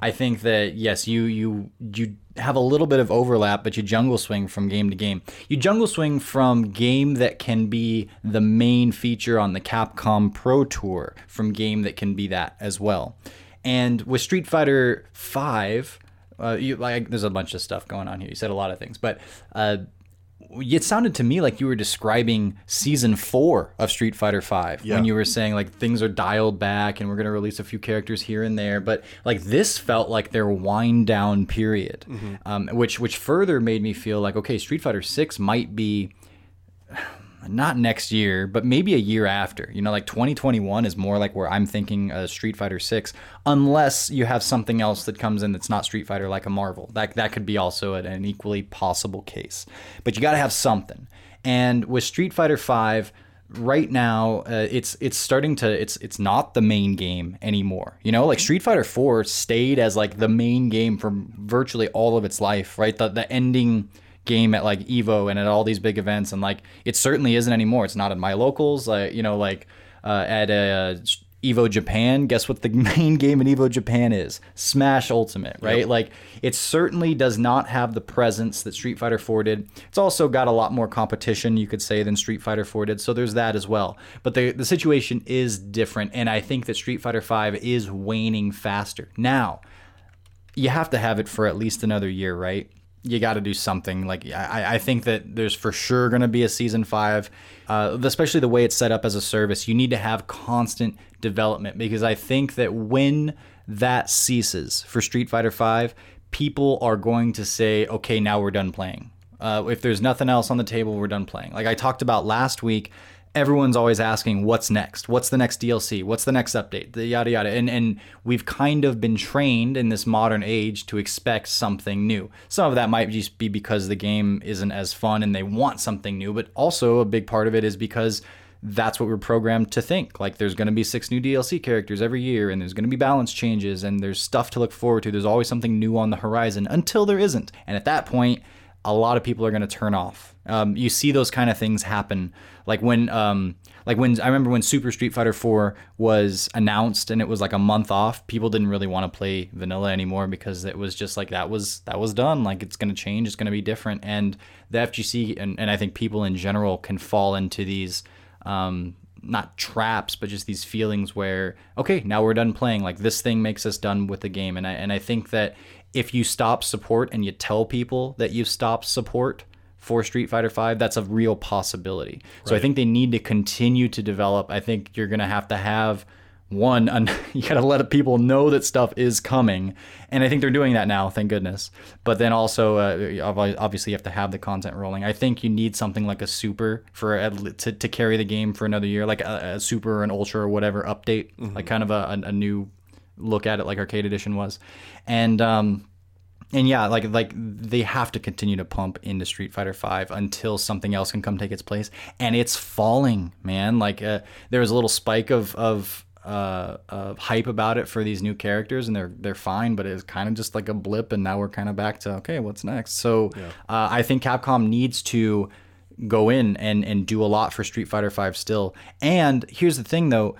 I think that yes, you you you have a little bit of overlap, but you jungle swing from game to game. You jungle swing from game that can be the main feature on the Capcom Pro Tour from game that can be that as well. And with Street Fighter Five, uh, you like there's a bunch of stuff going on here. You said a lot of things, but uh, it sounded to me like you were describing season four of Street Fighter Five
Yeah.
when you were saying like things are dialed back and we're gonna release a few characters here and there. But like this felt like their wind down period, um, which which further made me feel like okay, Street Fighter Six might be not next year, but maybe a year after. You know, like 2021 is more like where I'm thinking Street Fighter 6, unless you have something else that comes in that's not Street Fighter, like a Marvel. That that could be also an, an equally possible case. But you got to have something. And with Street Fighter 5, right now uh, it's it's starting to it's it's not the main game anymore. You know, like Street Fighter 4 stayed as like the main game for virtually all of its life, right? The the ending game at like Evo and at all these big events, and like it certainly isn't anymore. It's not at my locals, like you know, like uh, at uh, Evo Japan. Guess what the main game in Evo Japan is? Smash Ultimate, right? Like it certainly does not have the presence that Street Fighter 4 did. It's also got a lot more competition, you could say, than Street Fighter 4 did. So there's that as well. But the the situation is different, and I think that Street Fighter 5 is waning faster now you have to have it for at least another year, right? You got to do something. Like I, I think that there's for sure going to be a season five, uh, especially the way it's set up as a service. You need to have constant development because I think that when that ceases for Street Fighter Five, people are going to say, "Okay, now we're done playing." Uh, if there's nothing else on the table, we're done playing. Like I talked about last week, everyone's always asking what's next? What's the next dlc what's the next update? The yada yada. And and we've kind of been trained in this modern age to expect something new. Some of that might just be because the game isn't as fun and they want something new but also a big part of it is because that's what we're programmed to think. Like there's going to be six new dlc characters every year and there's going to be balance changes and there's stuff to look forward to. There's always something new on the horizon until there isn't. And at that point a lot of people are going to turn off. Um, you see those kind of things happen, like when, um, like when I remember when Super Street Fighter 4 was announced and it was like a month off. People didn't really want to play vanilla anymore because it was just like that was that was done. Like it's going to change. It's going to be different. And the FGC and, and I think people in general can fall into these. Um, not traps, but just these feelings where okay, now we're done playing. Like this thing makes us done with the game, and I and I think that if you stop support and you tell people that you've stopped support for Street Fighter V, that's a real possibility. So I think they need to continue to develop. I think you're gonna have to have one un- you gotta let people know that stuff is coming. And i think they're doing that now thank goodness. But then also uh, obviously you have to have the content rolling. I think you need something like a super for to, to carry the game for another year like a, a super or an ultra or whatever update like kind of a, a, a new look at it like arcade edition was and um and yeah, like like they have to continue to pump into Street Fighter Five until something else can come take its place, and it's falling, man. Like uh, there was a little spike of of uh, of hype about it for these new characters, and they're they're fine, but it's kind of just like a blip, and now we're kind of back to okay, what's next? So uh, I think Capcom needs to go in and and do a lot for Street Fighter Five still. And here's the thing, though.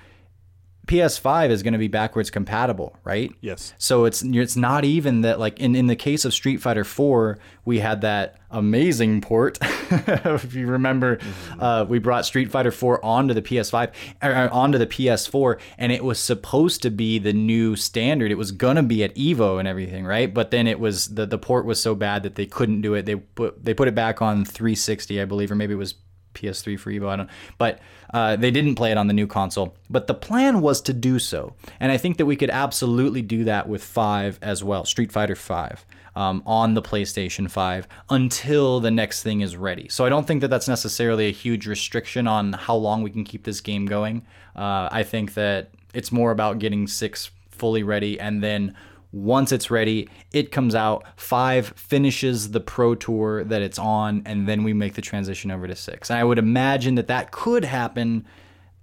PS5 is going to be backwards compatible, right?
Yes.
So it's it's not even that like in, in the case of Street Fighter 4, we had that amazing port. if you remember, mm-hmm. uh, we brought Street Fighter 4 onto the PS5 or er, or er, onto the PS4, and it was supposed to be the new standard. It was gonna be at Evo and everything, right? But then it was the the port was so bad that they couldn't do it. They put they put it back on 360, I believe, or maybe it was PS3 for Evo. I don't. But uh, they didn't play it on the new console. But the plan was to do so, and I think that we could absolutely do that with Five as well, Street Fighter Five. Um, on the PlayStation 5 until the next thing is ready. So I don't think that that's necessarily a huge restriction on how long we can keep this game going. Uh, I think that it's more about getting six fully ready and then once it's ready, it comes out. Five finishes the pro tour that it's on, and then we make the transition over to six. And I would imagine that that could happen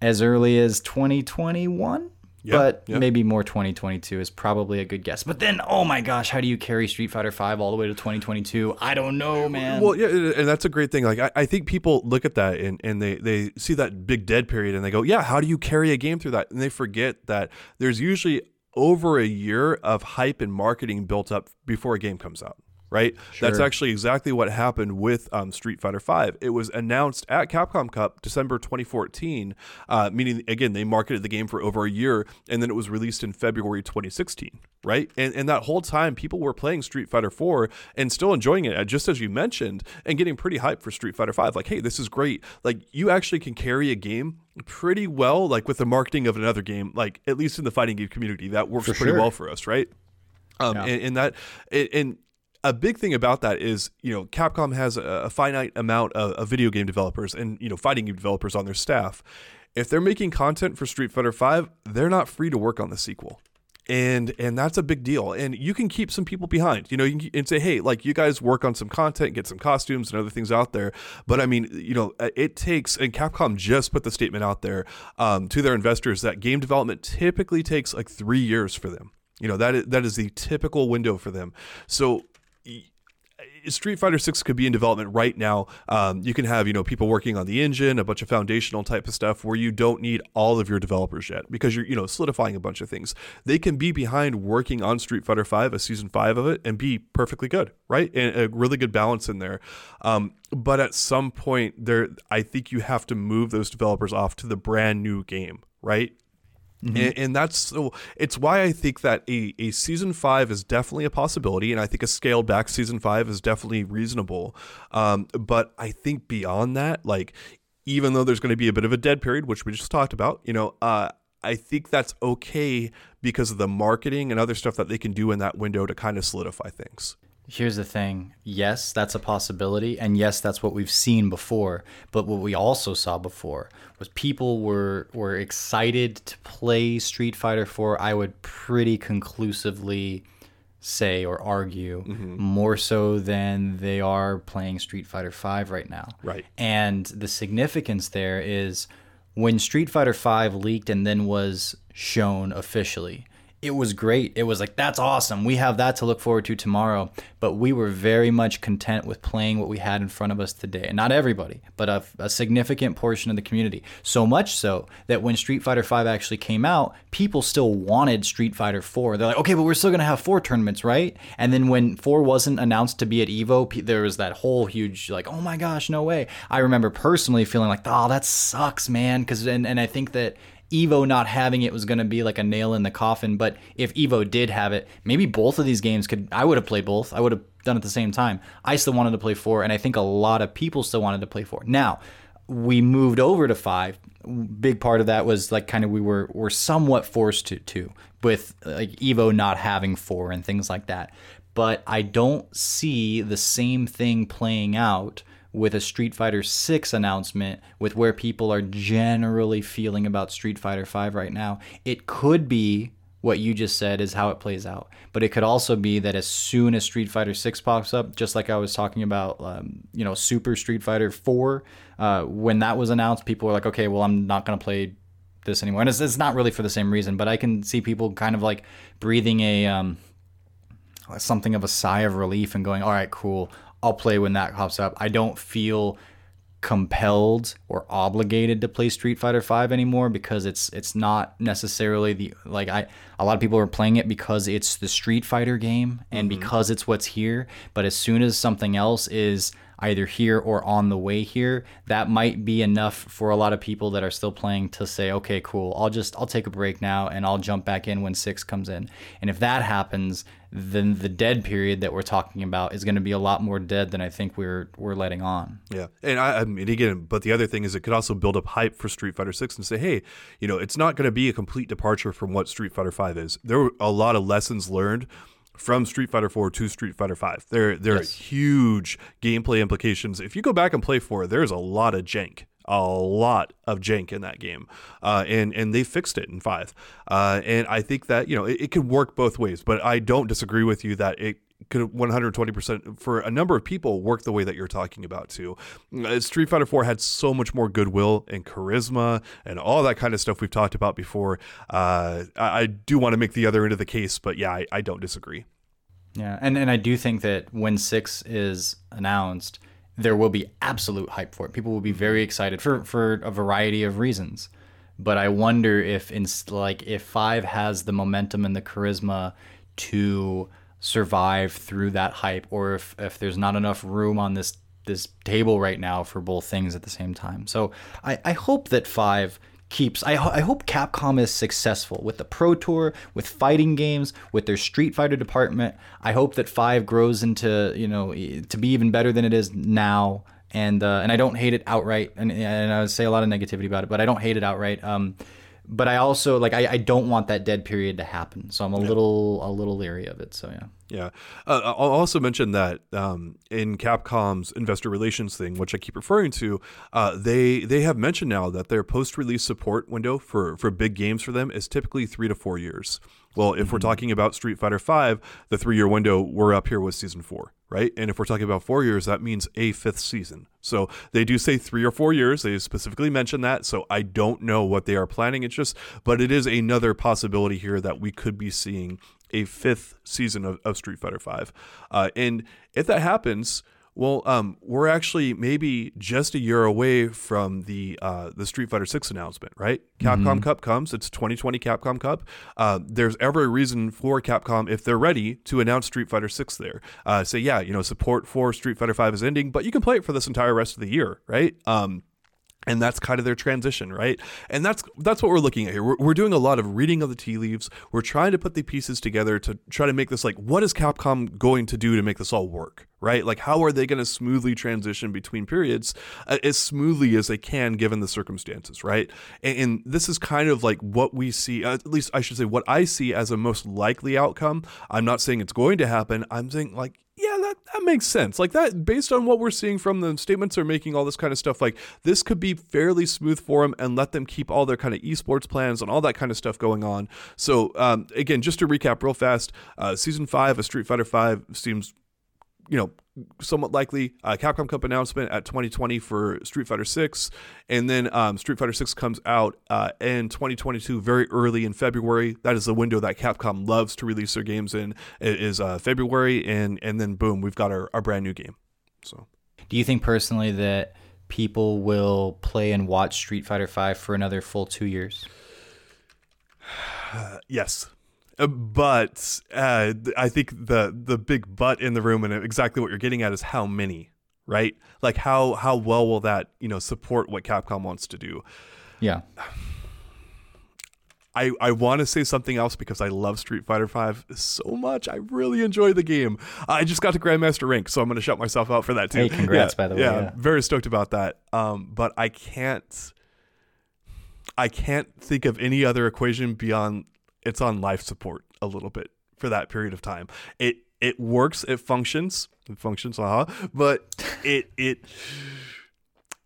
as early as 2021.
Yeah,
but
yeah.
maybe more 2022 is probably a good guess. But then, oh my gosh, how do you carry Street Fighter Five all the way to 2022? I don't know, man.
Well, yeah, and that's a great thing. Like, I, I think people look at that and, and they, they see that big dead period and they go, yeah, how do you carry a game through that? And they forget that there's usually over a year of hype and marketing built up before a game comes out right?
Sure.
That's actually exactly what happened with um, Street Fighter V. It was announced at Capcom Cup December 2014, uh, meaning again they marketed the game for over a year, and then it was released in February 2016, right? And and that whole time people were playing Street Fighter 4 and still enjoying it, uh, just as you mentioned, and getting pretty hyped for Street Fighter 5. Like, hey, this is great. Like you actually can carry a game pretty well, like with the marketing of another game, like at least in the fighting game community, that works
For
pretty
sure.
well for us, right? Um,
Yeah.
and, and that and, and a big thing about that is you know Capcom has a, a finite amount of, of video game developers and you know fighting game developers on their staff. If they're making content for Street Fighter V, they're not free to work on the sequel. And and that's a big deal. And you can keep some people behind. You know, you can and say, hey, like you guys work on some content, get some costumes and other things out there. But I mean, you know, it takes and Capcom just put the statement out there um, to their investors that game development typically takes like three years for them. You know that is, that is the typical window for them. So Street Fighter Six could be in development right now. Um, you can have you know people working on the engine, a bunch of foundational type of stuff where you don't need all of your developers yet because you're you know solidifying a bunch of things. They can be behind working on Street Fighter Five, a season five of it, and be perfectly good, right? And a really good balance in there. Um, but at some point, there, I think you have to move those developers off to the brand new game, right? And, and that's so it's why I think that a, a season five is definitely a possibility, and I think a scaled back season five is definitely reasonable. Um, but I think beyond that, like even though there's going to be a bit of a dead period, which we just talked about, you know, uh, I think that's okay because of the marketing and other stuff that they can do in that window to kind of solidify things.
Here's the thing. Yes, that's a possibility. And yes, that's what we've seen before. But what we also saw before was people were were excited to play Street Fighter 4, I would pretty conclusively say or argue mm-hmm. more so than they are playing Street Fighter 5 right now.
Right.
And the significance there is when Street Fighter 5 leaked and then was shown officially, it was great. It was like, that's awesome. We have that to look forward to tomorrow. But we were very much content with playing what we had in front of us today. And not everybody, but a, a significant portion of the community. So much so that when Street Fighter V actually came out, people still wanted Street Fighter 4. They're like, okay, but we're still going to have four tournaments, right? And then when 4 wasn't announced to be at EVO, there was that whole huge, like, oh my gosh, no way. I remember personally feeling like, oh, that sucks, man. Because, and, and I think that Evo not having it was going to be like a nail in the coffin. But if Evo did have it, maybe both of these games could. I would have played both. I would have done at the same time. I still wanted to play four, and I think a lot of people still wanted to play four. Now we moved over to five. Big part of that was like kind of we were were somewhat forced to to with like Evo not having four and things like that. But I don't see the same thing playing out with a Street Fighter 6 announcement with where people are generally feeling about Street Fighter 5 right now. It could be what you just said is how it plays out. But it could also be that as soon as Street Fighter 6 pops up, just like I was talking about, um, you know, Super Street Fighter 4, uh, when that was announced, people were like, okay, well, I'm not going to play this anymore. And it's, it's not really for the same reason, but I can see people kind of like breathing a. Um, something of a sigh of relief and going, all right, cool. I'll play when that pops up. I don't feel compelled or obligated to play Street Fighter 5 anymore because it's it's not necessarily the like I a lot of people are playing it because it's the Street Fighter game and mm-hmm. because it's what's here, but as soon as something else is either here or on the way here, that might be enough for a lot of people that are still playing to say, okay, cool, I'll just I'll take a break now and I'll jump back in when six comes in. And if that happens, then the dead period that we're talking about is going to be a lot more dead than I think we're we're letting on.
Yeah, and I, I mean again, but the other thing is it could also build up hype for Street Fighter Six and say, hey, you know, it's not going to be a complete departure from what Street Fighter Five is. There were a lot of lessons learned from Street Fighter 4 to Street Fighter 5. There there
Yes.
are huge gameplay implications. If you go back and play 4, there's a lot of jank. A lot of jank in that game, uh, and and they fixed it in five, uh, and I think that you know it, it can work both ways. But I don't disagree with you that it could 120% for a number of people work the way that you're talking about too. Uh, Street Fighter 4 had so much more goodwill and charisma and all that kind of stuff we've talked about before. Uh, I, I do want to make the other end of the case, but yeah, I, I don't disagree.
Yeah, and and I do think that when six is announced, there will be absolute hype for it. People will be very excited for for a variety of reasons. but I wonder if in like if five has the momentum and the charisma to survive through that hype, or if if there's not enough room on this this table right now for both things at the same time. So I, I hope that five keeps I, I hope capcom is successful with the pro tour with fighting games with their street fighter department. I hope that five grows into you know to be even better than it is now. And uh, and i don't hate it outright and, and i would say a lot of negativity about it but i don't hate it outright. Um, but I also like I, I don't want that dead period to happen, so I'm a yeah. little a little leery of it. So yeah.
Yeah, uh, I'll also mention that um, in Capcom's investor relations thing, which I keep referring to, uh, they they have mentioned now that their post-release support window for for big games for them is typically three to four years. Well, if mm-hmm. we're talking about Street Fighter V, the three-year window we're up here was season four right? And if we're talking about four years, that means a fifth season. So they do say three or four years. They specifically mention that. So I don't know what they are planning. It's just, but it is another possibility here that we could be seeing a fifth season of, of Street Fighter Five. Uh, and if that happens, well, um, we're actually maybe just a year away from the uh, the Street Fighter Six announcement, right? Capcom mm-hmm. Cup comes. It's 2020 Capcom Cup. Uh, there's every reason for Capcom, if they're ready, to announce Street Fighter Six there. Uh, say, yeah, you know, support for Street Fighter Five is ending, but you can play it for this entire rest of the year, right? Um, and that's kind of their transition right and that's that's what we're looking at here we're, we're doing a lot of reading of the tea leaves we're trying to put the pieces together to try to make this like what is capcom going to do to make this all work right like how are they going to smoothly transition between periods uh, as smoothly as they can given the circumstances right and, and this is kind of like what we see uh, at least i should say what i see as a most likely outcome i'm not saying it's going to happen i'm saying like yeah, that, that makes sense. Like that, based on what we're seeing from the statements they're making, all this kind of stuff, like this could be fairly smooth for them and let them keep all their kind of esports plans and all that kind of stuff going on. So, um, again, just to recap real fast, uh, season five of Street Fighter Five seems you know, somewhat likely uh, Capcom Cup announcement at 2020 for Street Fighter 6, and then um, Street Fighter 6 comes out uh, in 2022, very early in February. That is the window that Capcom loves to release their games in. It is uh, February, and and then boom, we've got our, our brand new game. So,
do you think personally that people will play and watch Street Fighter 5 for another full two years?
yes. Uh, but uh, I think the the big but in the room and exactly what you're getting at is how many, right? Like how how well will that you know support what Capcom wants to do?
Yeah.
I, I want to say something else because I love Street Fighter V so much. I really enjoy the game. I just got to Grandmaster rank, so I'm going to shut myself out for that too.
Hey, congrats,
yeah,
by the way.
Yeah, yeah, very stoked about that. Um, but I can't, I can't think of any other equation beyond it's on life support a little bit for that period of time. It it works, it functions, it functions, uh but it it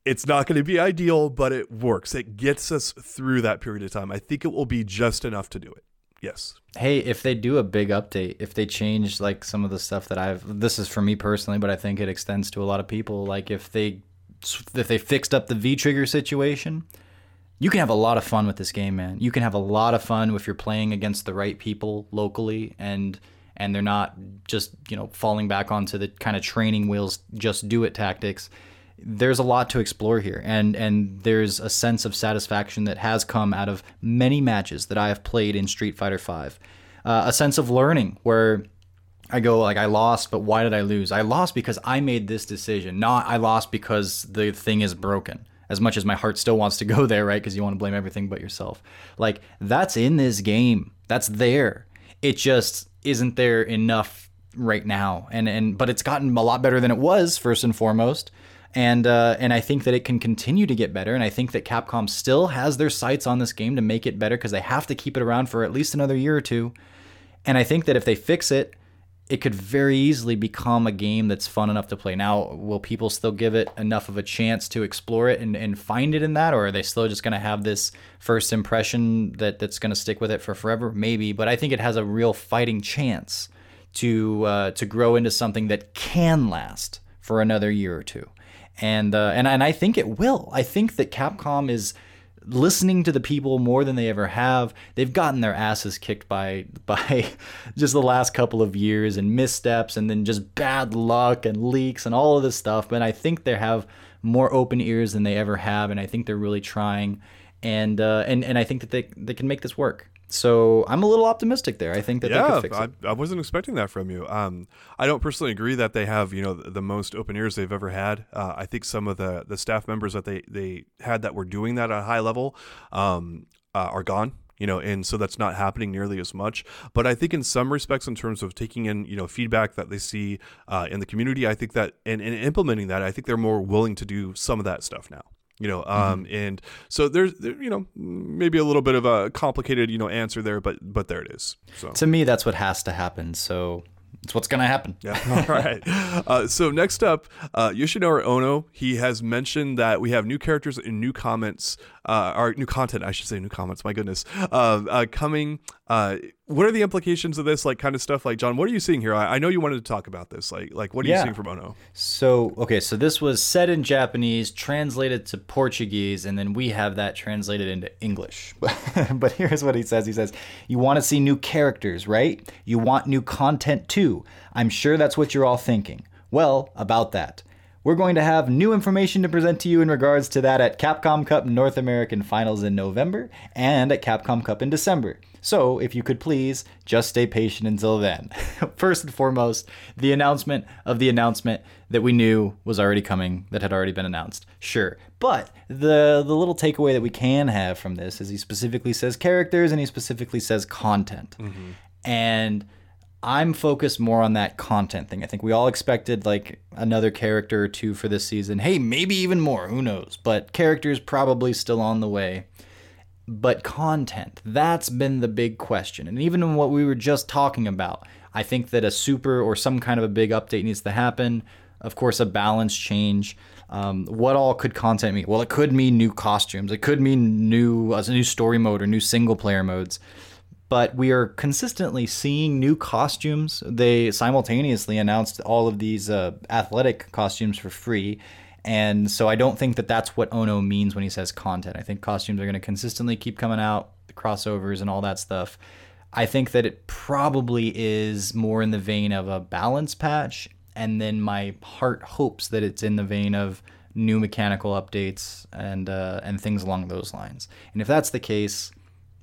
it's not going to be ideal, but it works. It gets us through that period of time. I think it will be just enough to do it. Yes.
Hey, if they do a big update, if they change like some of the stuff that I've this is for me personally, but I think it extends to a lot of people, like if they if they fixed up the V trigger situation, you can have a lot of fun with this game, man. You can have a lot of fun if you're playing against the right people locally and and they're not just, you know, falling back onto the kind of training wheels just do it tactics. There's a lot to explore here and and there's a sense of satisfaction that has come out of many matches that I have played in Street Fighter 5. Uh, a sense of learning where I go like I lost, but why did I lose? I lost because I made this decision. Not I lost because the thing is broken as much as my heart still wants to go there, right? Because you want to blame everything but yourself. Like that's in this game. That's there. It just isn't there enough right now. And and but it's gotten a lot better than it was first and foremost. And uh, and I think that it can continue to get better. And I think that Capcom still has their sights on this game to make it better because they have to keep it around for at least another year or two. And I think that if they fix it it could very easily become a game that's fun enough to play. Now, will people still give it enough of a chance to explore it and, and find it in that, or are they still just going to have this first impression that, that's going to stick with it for forever? Maybe, but I think it has a real fighting chance to uh, to grow into something that can last for another year or two, and uh, and and I think it will. I think that Capcom is listening to the people more than they ever have. They've gotten their asses kicked by by just the last couple of years and missteps and then just bad luck and leaks and all of this stuff. But I think they have more open ears than they ever have, and I think they're really trying. and uh, and and I think that they they can make this work. So I'm a little optimistic there. I think that they
Yeah,
could fix it.
I, I wasn't expecting that from you. Um, I don't personally agree that they have you know the, the most open ears they've ever had. Uh, I think some of the the staff members that they they had that were doing that at a high level um, uh, are gone. You know, and so that's not happening nearly as much. But I think in some respects, in terms of taking in you know feedback that they see uh, in the community, I think that and, and implementing that, I think they're more willing to do some of that stuff now you know um and so there's there, you know maybe a little bit of a complicated you know answer there but but there it is so
to me, that's what has to happen. So it's what's going to happen.
yeah. All right. Uh, so next up, uh, Yoshinori Ono. He has mentioned that we have new characters and new comments, uh, or new content, I should say, new comments. My goodness, uh, uh, coming. Uh, what are the implications of this? Like kind of stuff. Like John, what are you seeing here? I, I know you wanted to talk about this. Like, like what are you seeing from Ono?
So, okay, so this was said in Japanese, translated to Portuguese, and then we have that translated into English. but here's what he says He says, You want to see new characters, right? You want new content too. I'm sure that's what you're all thinking. Well, about that. We're going to have new information to present to you in regards to that at Capcom Cup North American Finals in November and at Capcom Cup in December. So, if you could please just stay patient until then. First and foremost, the announcement of the announcement that we knew was already coming, that had already been announced. Sure. But the the little takeaway that we can have from this is he specifically says characters and he specifically says content. Mm-hmm. And I'm focused more on that content thing. I think we all expected like another character or two for this season. Hey, maybe even more, who knows? But characters probably still on the way. But content, that's been the big question. And even in what we were just talking about, I think that a super or some kind of a big update needs to happen. Of course, a balance change. Um, what all could content mean? Well, it could mean new costumes. It could mean new a new story mode or new single player modes but we are consistently seeing new costumes. They simultaneously announced all of these uh, athletic costumes for free. And so I don't think that that's what Ono means when he says content. I think costumes are going to consistently keep coming out, the crossovers and all that stuff. I think that it probably is more in the vein of a balance patch. And then my heart hopes that it's in the vein of new mechanical updates and uh, and things along those lines. And if that's the case,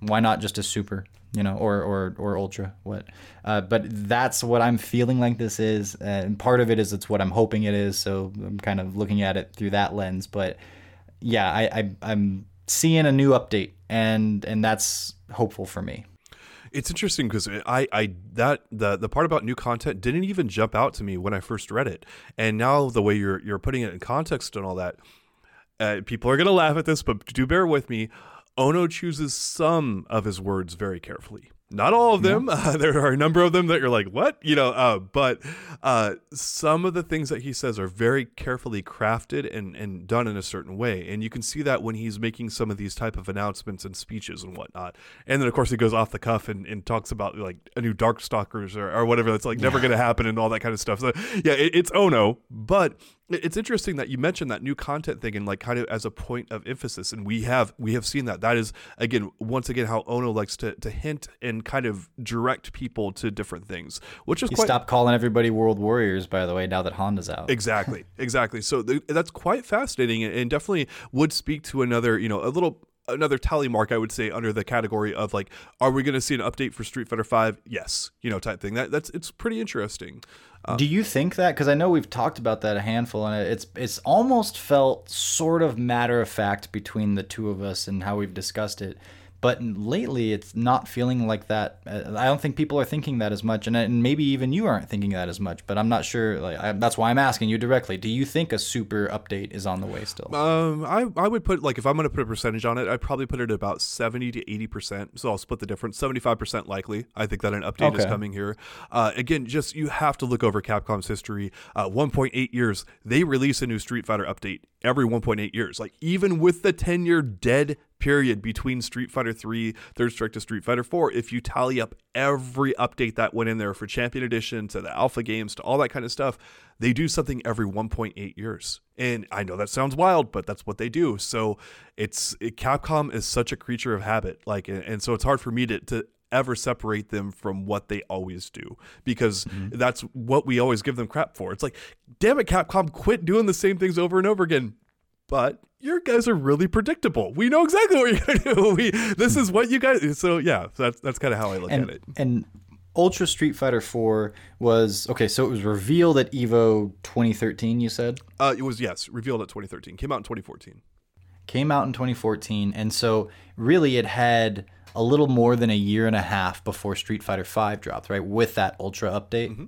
why not just a super you know or or or ultra what uh, but that's what i'm feeling like this is and part of it is it's what i'm hoping it is so i'm kind of looking at it through that lens but yeah i, I i'm seeing a new update and and that's hopeful for me
It's interesting because I, I that the the part about new content didn't even jump out to me when I first read it, and now the way you're you're putting it in context and all that, uh, people are gonna laugh at this, but do bear with me. Ono chooses some of his words very carefully. Not all of them. Uh, there are a number of them that you're like, what? You know, uh, but uh, some of the things that he says are very carefully crafted and, and done in a certain way. And you can see that when he's making some of these type of announcements and speeches and whatnot. And then, of course, he goes off the cuff and, and talks about like a new Darkstalkers or, or whatever that's like never going to happen and all that kind of stuff. So, yeah, it, it's Ono. But it's interesting that you mentioned that new content thing and like kind of as a point of emphasis and we have we have seen that. That is again once again how ono likes to, to hint and kind of direct people to different things which is
you
quite
stop calling everybody world warriors by the way now that honda's out.
Exactly exactly. So th- that's quite fascinating and, and definitely would speak to another you know a little another tally mark i would say under the category of like are we going to see an update for street fighter 5 yes you know type thing that that's it's pretty interesting um,
Do you think that? Because I know we've talked about that a handful, and it's it's almost felt sort of matter of fact between the two of us and how we've discussed it. But lately, it's not feeling like that. Uh, I don't think people are thinking that as much, and, and maybe even you aren't thinking that as much. But I'm not sure. Like I, that's why I'm asking you directly. Do you think a super update is on the way still?
Um, I, I would put like if I'm going to put a percentage on it, I'd probably put it at about seventy to eighty percent. So I'll split the difference. Seventy five percent likely. I think that an update is coming here. Uh, again, just you have to look over Capcom's history. Uh, one point eight years, they release a new Street Fighter update every one point eight years. Like even with the ten year dead period between Street Fighter 3, Third Strike to Street Fighter 4, if you tally up every update that went in there for Champion Edition to the Alpha games to all that kind of stuff, they do something every 1.8 years. And I know that sounds wild, but that's what they do. So it's it, Capcom is such a creature of habit, like, and, and so it's hard for me to, to ever separate them from what they always do because mm-hmm. that's what we always give them crap for. It's like, damn it, Capcom, quit doing the same things over and over again but your guys are really predictable. We know exactly what you're gonna do. We this is what you guys. So yeah, that's that's kind of how I look
and,
at it.
And Ultra Street Fighter 4 was okay, so it was revealed at Evo 2013, you said?
Uh, it was yes, revealed at 2013. Came out in 2014.
Came out in 2014, and so really it had a little more than a year and a half before Street Fighter 5 dropped, right? With that Ultra update.
Mm-hmm.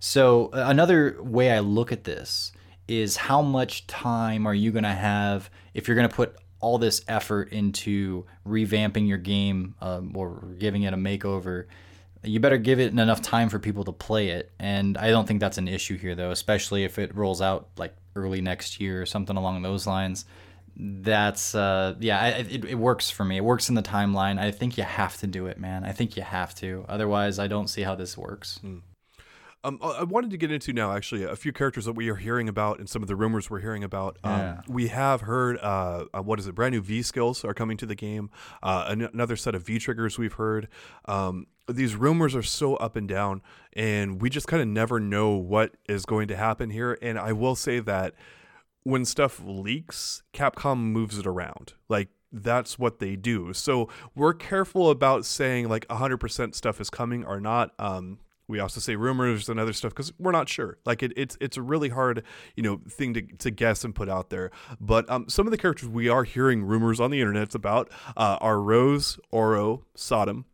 So uh, another way I look at this is how much time are you going to have if you're going to put all this effort into revamping your game um, or giving it a makeover you better give it enough time for people to play it. And I don't think that's an issue here, though, especially if it rolls out like early next year or something along those lines. That's, uh, yeah, it, it works for me. It works in the timeline. I think you have to do it, man. I think you have to. Otherwise, I don't see how this works.
Mm. Um, I wanted to get into now actually a few characters that we are hearing about and some of the rumors we're hearing about. Um. We have heard uh, uh, what is it? Brand new V skills are coming to the game. Uh, an- another set of V triggers we've heard. Um, these rumors are so up and down, and we just kind of never know what is going to happen here. And I will say that when stuff leaks, Capcom moves it around. Like that's what they do. So we're careful about saying like 100% stuff is coming or not. Um, we also say rumors and other stuff because we're not sure. Like it, it's it's a really hard you know thing to, to guess and put out there. But um, some of the characters we are hearing rumors on the internet about uh, are Rose, Oro, Sodom,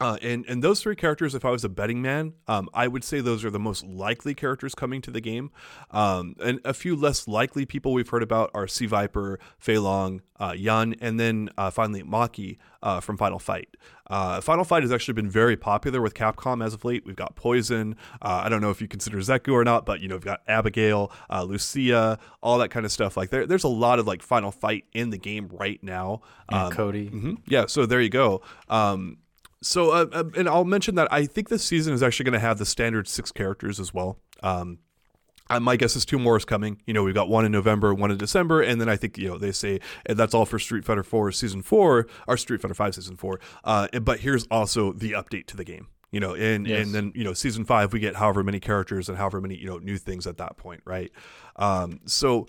uh, and and those three characters, if I was a betting man, um, I would say those are the most likely characters coming to the game. Um, and a few less likely people we've heard about are C Viper, Fei Long, uh, Yun, and then uh, finally Maki uh, from Final Fight. Uh, Final Fight has actually been very popular with Capcom as of late. We've got Poison. Uh, I don't know if you consider Zeku or not, but you know we've got Abigail, Lucia, all that kind of stuff. Like there, there's a lot of like Final Fight in the game right now.
Um, Cody.
Mm-hmm. Yeah, so there you go. Um, so, uh, uh, and I'll mention that I think this season is actually going to have the standard six characters as well. Um, my guess is two more is coming. You know, we've got one in November, one in December, and then I think you know they say that's all for Street Fighter Four season four or Street Fighter Five season four. Uh, but here's also the update to the game. You know, and yes. and then you know season five we get however many characters and however many you know new things at that point, right? Um, so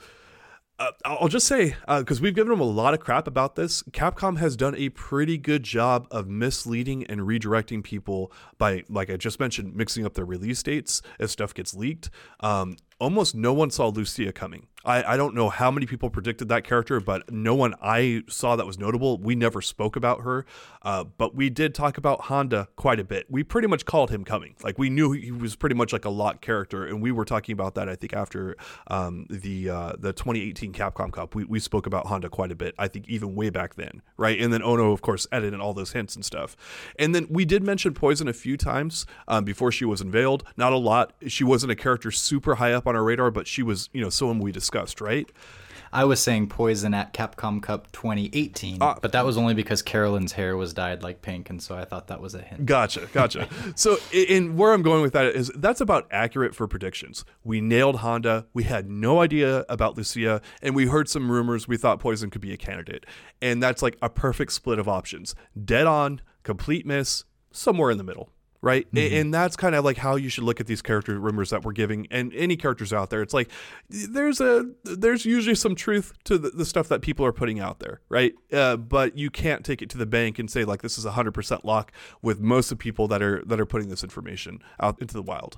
I'll just say because uh, we've given them a lot of crap about this. Capcom has done a pretty good job of misleading and redirecting people by, like I just mentioned, mixing up their release dates as stuff gets leaked. Um, almost no one saw Lucia coming. I, I don't know how many people predicted that character, but no one I saw that was notable. We never spoke about her, uh, but we did talk about Honda quite a bit. We pretty much called him coming. Like we knew he was pretty much like a lock character, and we were talking about that. I think after um, the uh, the 2018 Capcom Cup, we, we spoke about Honda quite a bit. I think even way back then, right? And then Ono, of course, edited all those hints and stuff. And then we did mention Poison a few times um, before she was unveiled. Not a lot. She wasn't a character super high up on our radar, but she was you know someone we discussed right?
I was saying Poison at Capcom Cup 2018, uh, but that was only because Carolyn's hair was dyed like pink, and so I thought that was a hint.
Gotcha, gotcha. so, in where I'm going with that is that's about accurate for predictions. We nailed Honda. We had no idea about Lucia, and we heard some rumors. We thought Poison could be a candidate, and that's like a perfect split of options: dead on, complete miss, somewhere in the middle right? Mm-hmm. and that's kind of like how you should look at these character rumors that we're giving and any characters out there. It's like there's a there's usually some truth to the, the stuff that people are putting out there right? Uh, but you can't take it to the bank and say like this is a 100% lock with most of the people that are that are putting this information out into the wild.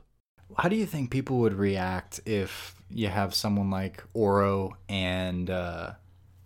How do you think people would react if you have someone like oro and uh,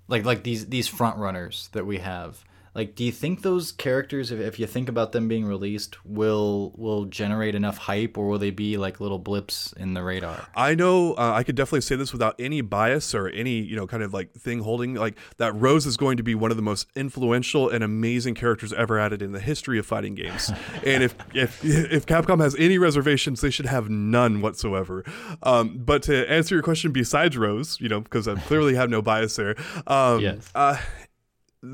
like like these these front runners that we have like do you think those characters if, if you think about them being released will will generate enough hype or will they be like little blips in the radar?
I know uh, i could definitely say this without any bias or any you know kind of like thing holding like that rose is going to be one of the most influential and amazing characters ever added in the history of fighting games. And if if if capcom has any reservations they should have none whatsoever. Um, but to answer your question besides rose you know because i clearly have no bias there um, yes. Uh,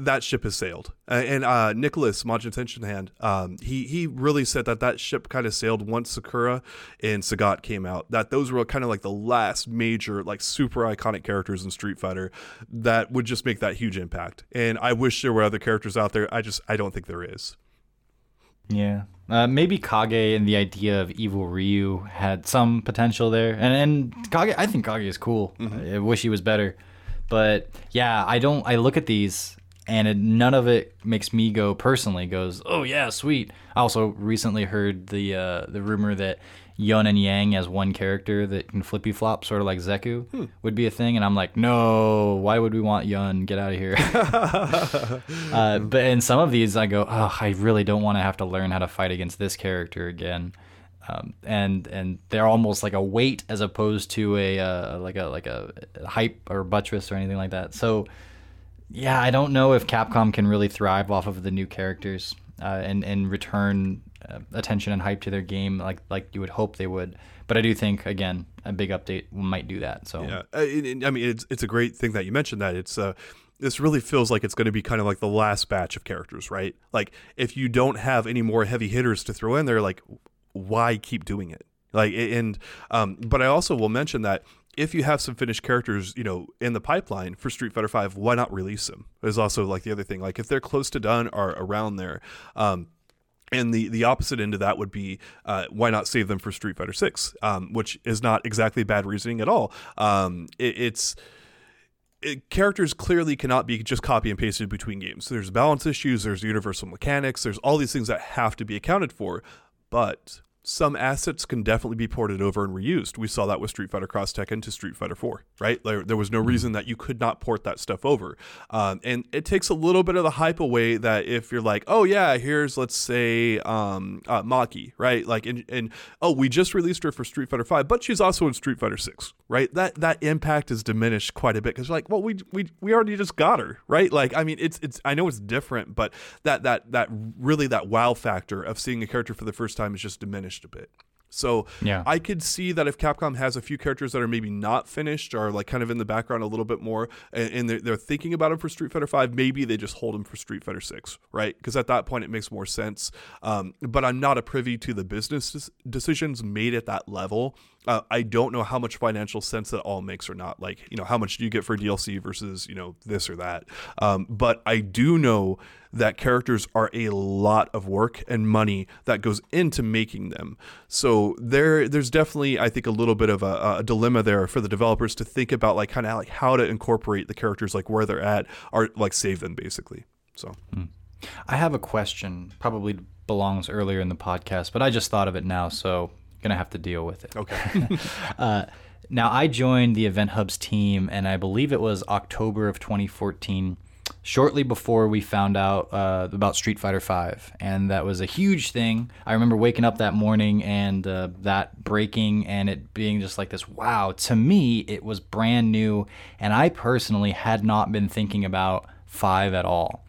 that ship has sailed. And uh, Nicholas Majin Hand, um, he he really said that that ship kind of sailed once Sakura and Sagat came out. That those were kind of like the last major, like super iconic characters in Street Fighter that would just make that huge impact. And I wish there were other characters out there. I just I don't think there is.
Yeah. Uh, maybe Kage and the idea of evil Ryu had some potential there, and and Kage, I think Kage is cool. Mm-hmm. I wish he was better, But yeah, I don't. I look at these and it, none of it makes me go personally goes, oh yeah, sweet. I also recently heard the uh, the rumor that Yun and Yang as one character that can flippy flop, sort of like Zeku, hmm. would be a thing. And I'm like, no, why would we want Yun? Get out of here. uh, but in some of these, I go, oh, I really don't want to have to learn how to fight against this character again. Um, and and they're almost like a weight as opposed to a uh, like a like a hype or buttress or anything like that. So yeah, I don't know if Capcom can really thrive off of the new characters uh, and and return uh, attention and hype to their game like like you would hope they would. But I do think again a big update might do that. So
yeah, uh, I mean it's it's a great thing that you mentioned that it's uh this really feels like it's going to be kind of like the last batch of characters, right? Like if you don't have any more heavy hitters to throw in there, like why keep doing it? Like and um, but I also will mention that if you have some finished characters, you know, in the pipeline for Street Fighter Five, why not release them? Is also like the other thing. Like if they're close to done or around there, um, and the the opposite end of that would be uh, why not save them for Street Fighter Six, um, which is not exactly bad reasoning at all. Um, it, it's it, characters clearly cannot be just copy and pasted between games. There's balance issues. There's universal mechanics. There's all these things that have to be accounted for. But some assets can definitely be ported over and reused. We saw that with Street Fighter Cross Tekken to Street Fighter 4, right? There, there was no mm-hmm. reason that you could not port that stuff over. Um, and it takes a little bit of the hype away that if you're like, oh, yeah, here's, let's say, um, uh, Maki, right? Like, and, and, oh, we just released her for Street Fighter 5, but she's also in Street Fighter 6, right? That that impact is diminished quite a bit because, like, well, we, we, we already just got her, right? Like, I mean, it's, it's, I know it's different, but that, that, that really, that wow factor of seeing a character for the first time is just diminished a bit. So yeah. I could see that if Capcom has a few characters that are maybe not finished or like kind of in the background a little bit more, and, and they're, they're, thinking about them for Street Fighter Five, maybe they just hold them for Street Fighter Six, right? Because at that point it makes more sense. Um, but I'm not a privy to the business decisions made at that level. Uh, I don't know how much financial sense that all makes or not. Like, you know, how much do you get for DLC versus, you know, this or that. Um, but I do know that characters are a lot of work and money that goes into making them. So there, there's definitely, I think, a little bit of a, a dilemma there for the developers to think about, like, kind of like how to incorporate the characters, like where they're at, or like save them basically. So.
Hmm. I have a question. Probably belongs earlier in the podcast, but I just thought of it now, so gonna have to deal with it.
Okay.
uh, now I joined the Event Hubs team, and I believe it was October of 2014, shortly before we found out uh, about Street Fighter V, and that was a huge thing. I remember waking up that morning and uh, that breaking, and it being just like this. Wow! To me, it was brand new, and I personally had not been thinking about Five at all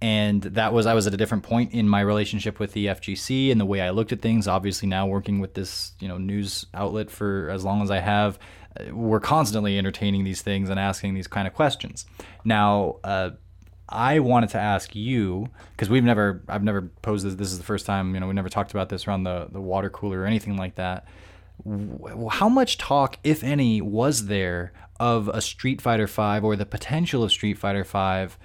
and that was I was at a different point in my relationship with the FGC and the way I looked at things. Obviously, now working with this you know news outlet for as long as I have, uh, we're constantly entertaining these things and asking these kind of questions. Now. Uh, I wanted to ask you because we've never, I've never posed this. This is the first time, you know, we never talked about this around the the water cooler or anything like that. How much talk, if any, was there of a Street Fighter Five or the potential of Street Fighter Five?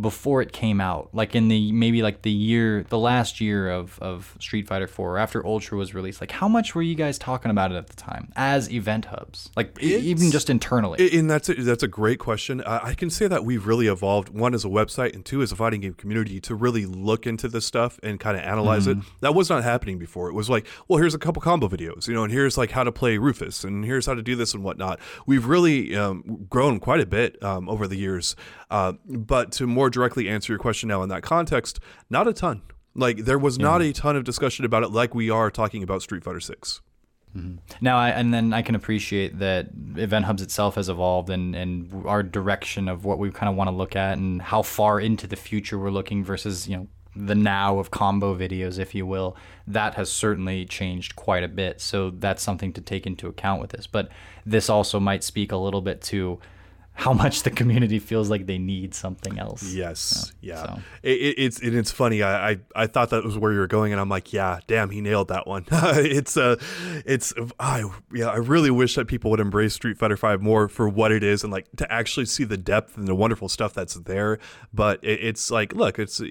Before it came out, like in the maybe like the year, the last year of, of Street Fighter 4, after Ultra was released, like how much were you guys talking about it at the time as event hubs, like it's, even just internally?
And that's a, that's a great question. I can say that we've really evolved one as a website and two as a fighting game community to really look into this stuff and kind of analyze mm-hmm. it. That was not happening before. It was like, well, here's a couple combo videos, you know, and here's like how to play Rufus, and here's how to do this and whatnot. We've really um, grown quite a bit um, over the years. Uh, but to more directly answer your question now in that context, not a ton. Like there was yeah. not a ton of discussion about it, like we are talking about Street Fighter Six.
Mm-hmm. Now, I, and then I can appreciate that Event Hubs itself has evolved, and, and our direction of what we kind of want to look at, and how far into the future we're looking versus you know the now of combo videos, if you will. That has certainly changed quite a bit. So that's something to take into account with this. But this also might speak a little bit to how much the community feels like they need something else.
Yes, yeah. So. It, it's and it's funny. I, I, I thought that was where you were going, and I'm like, yeah, damn, he nailed that one. it's uh, it's I yeah, I really wish that people would embrace Street Fighter Five more for what it is, and like to actually see the depth and the wonderful stuff that's there. But it, it's like, look, it's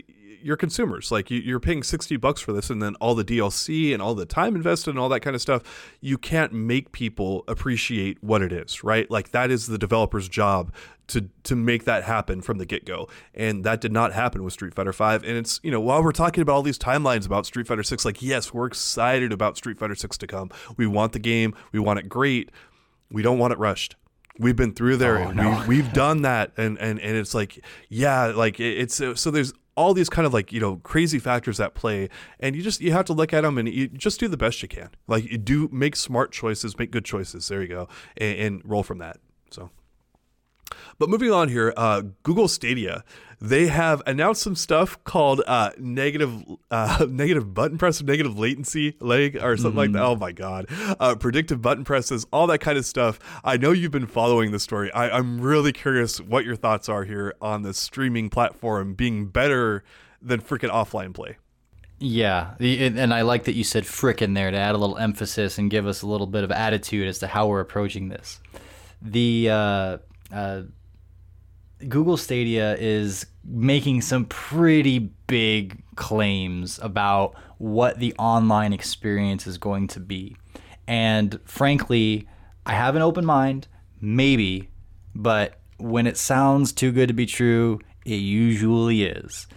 you're consumers. Like you, you're paying sixty bucks for this, and then all the DLC and all the time invested and all that kind of stuff. You can't make people appreciate what it is, right? Like that is the developer's job to to make that happen from the get go, and that did not happen with Street Fighter Five. And it's you know while we're talking about all these timelines about Street Fighter Six, like yes, we're excited about Street Fighter Six to come. We want the game, we want it great. We don't want it rushed we've been through there
Oh,
and
no.
we, we've done that and and and it's like yeah like it's so there's all these kind of like you know crazy factors at play and you just you have to look at them and you just do the best you can. Like you do make smart choices make good choices. There you go and, and roll from that. So but moving on here, uh, Google Stadia, they have announced some stuff called uh, negative uh, negative button press, negative latency leg, or something like that. Oh my god, uh, predictive button presses, all that kind of stuff. I know you've been following the story. I, I'm really curious what your thoughts are here on the streaming platform being better than freaking offline play.
Yeah, and and I like that you said frickin' there to add a little emphasis and give us a little bit of attitude as to how we're approaching this. The uh, uh, Google Stadia is making some pretty big claims about what the online experience is going to be. And frankly, I have an open mind, maybe, but when it sounds too good to be true, it usually is.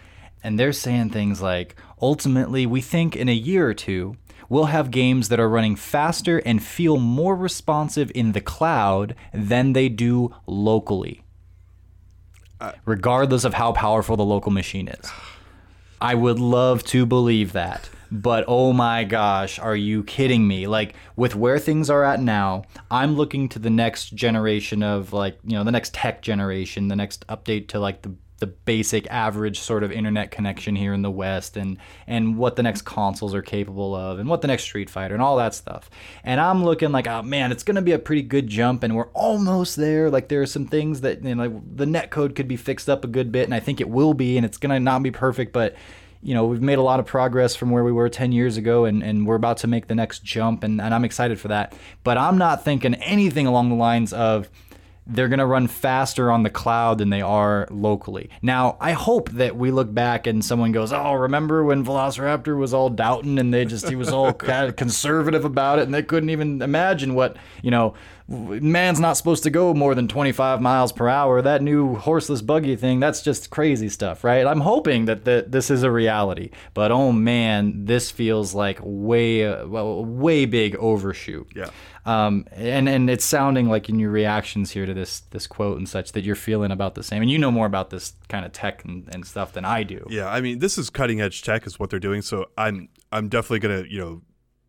And they're saying things like ultimately, we think in a year or two, we'll have games that are running faster and feel more responsive in the cloud than they do locally regardless of how powerful the local machine is. I would love to believe that. But oh my gosh, are you kidding me? Like with where things are at now, I'm looking to the next generation of like, you know, the next tech generation, the next update to like the the basic average sort of internet connection here in the West and and what the next consoles are capable of and what the next Street Fighter and all that stuff. And I'm looking like, oh man, it's gonna be a pretty good jump and we're almost there. Like there are some things that you know the net code could be fixed up a good bit and I think it will be and it's gonna not be perfect, but you know, we've made a lot of progress from where we were 10 years ago, and, and we're about to make the next jump, and, and I'm excited for that. But I'm not thinking anything along the lines of they're going to run faster on the cloud than they are locally. Now, I hope that we look back and someone goes, Oh, remember when Velociraptor was all doubting and they just, he was all kind of conservative about it, and they couldn't even imagine what, you know, man's not supposed to go more than 25 miles per hour. That new horseless buggy thing, that's just crazy stuff, right? I'm hoping that, that this is a reality, but oh man, this feels like way, uh, well, way big overshoot.
Yeah.
Um, and and it's sounding like in your reactions here to this this quote and such that you're feeling about the same. And you know more about this kind of tech and, and stuff than I do.
Yeah, I mean, this is cutting edge tech, is what they're doing. So I'm I'm definitely gonna you know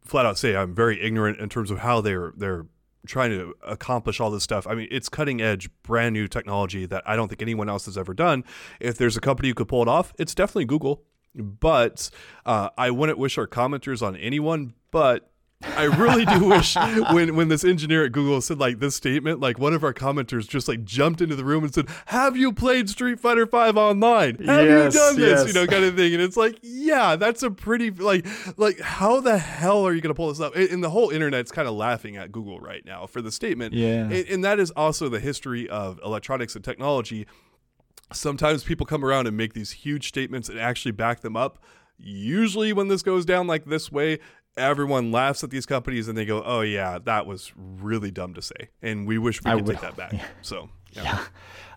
flat out say I'm very ignorant in terms of how they're they're trying to accomplish all this stuff. I mean, it's cutting edge, brand new technology that I don't think anyone else has ever done. If there's a company who could pull it off, it's definitely Google. But uh, I wouldn't wish our commenters on anyone, but I really do wish when when this engineer at Google said like this statement, like one of our commenters just like jumped into the room and said, "Have you played Street Fighter Five online? Have
Yes,
you done this?
yes.
You know, kind of thing." And it's like, yeah, that's a pretty like like how the hell are you gonna pull this up? And, and the whole internet's kind of laughing at Google right now for the statement.
Yeah.
and, and that is also the history of electronics and technology sometimes people come around and make these huge statements and actually back them up. Usually, when this goes down like this way, everyone laughs at these companies and they go, "Oh yeah, that was really dumb to say," and we wish we could take that back. So yeah.
Yeah.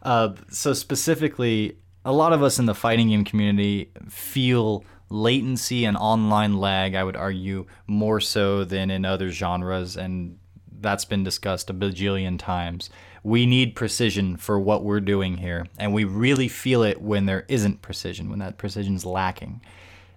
Uh, so specifically, a lot of us in the fighting game community feel latency and online lag. I would argue more so than in other genres, and that's been discussed a bajillion times. We need precision for what we're doing here, and we really feel it when there isn't precision, when that precision's lacking.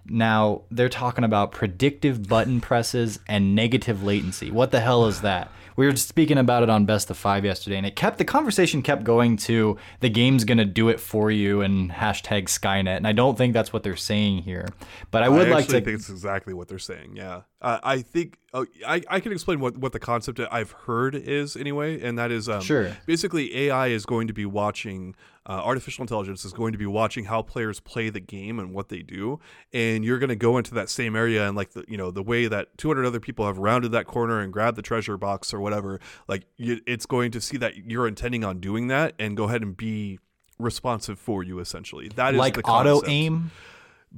Now, they're talking about predictive button presses and negative latency. What the hell is that? We were speaking about it on Best of Five yesterday, and it kept the conversation kept going to the game's gonna do it for you and hashtag Skynet. And I don't think that's what they're saying here. But I would
I
like to
think it's exactly what they're saying. Yeah, uh, I think oh, I I can explain what what the concept I've heard is anyway, and that is um,
Sure.
Basically, AI is going to be watching. Uh, artificial intelligence is going to be watching how players play the game and what they do, and you're going to go into that same area and like the you know the way that 200 other people have rounded that corner and grabbed the treasure box or whatever. Like you, it's going to see that you're intending on doing that and go ahead and be responsive for you essentially. That is
like
the
auto aim.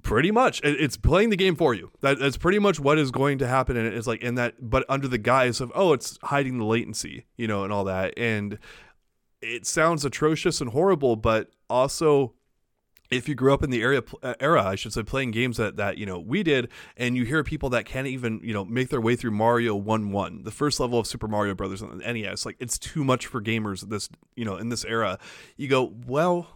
Pretty much, it's playing the game for you. That, that's pretty much what is going to happen, and it's like in that, but under the guise of oh, it's hiding the latency, you know, and all that. And it sounds atrocious and horrible, but also if you grew up in the area uh, era, I should say, playing games that that you know we did, and you hear people that can't even you know make their way through Mario One One, the first level of Super Mario Brothers on the NES, like it's too much for gamers this you know in this era. You go well,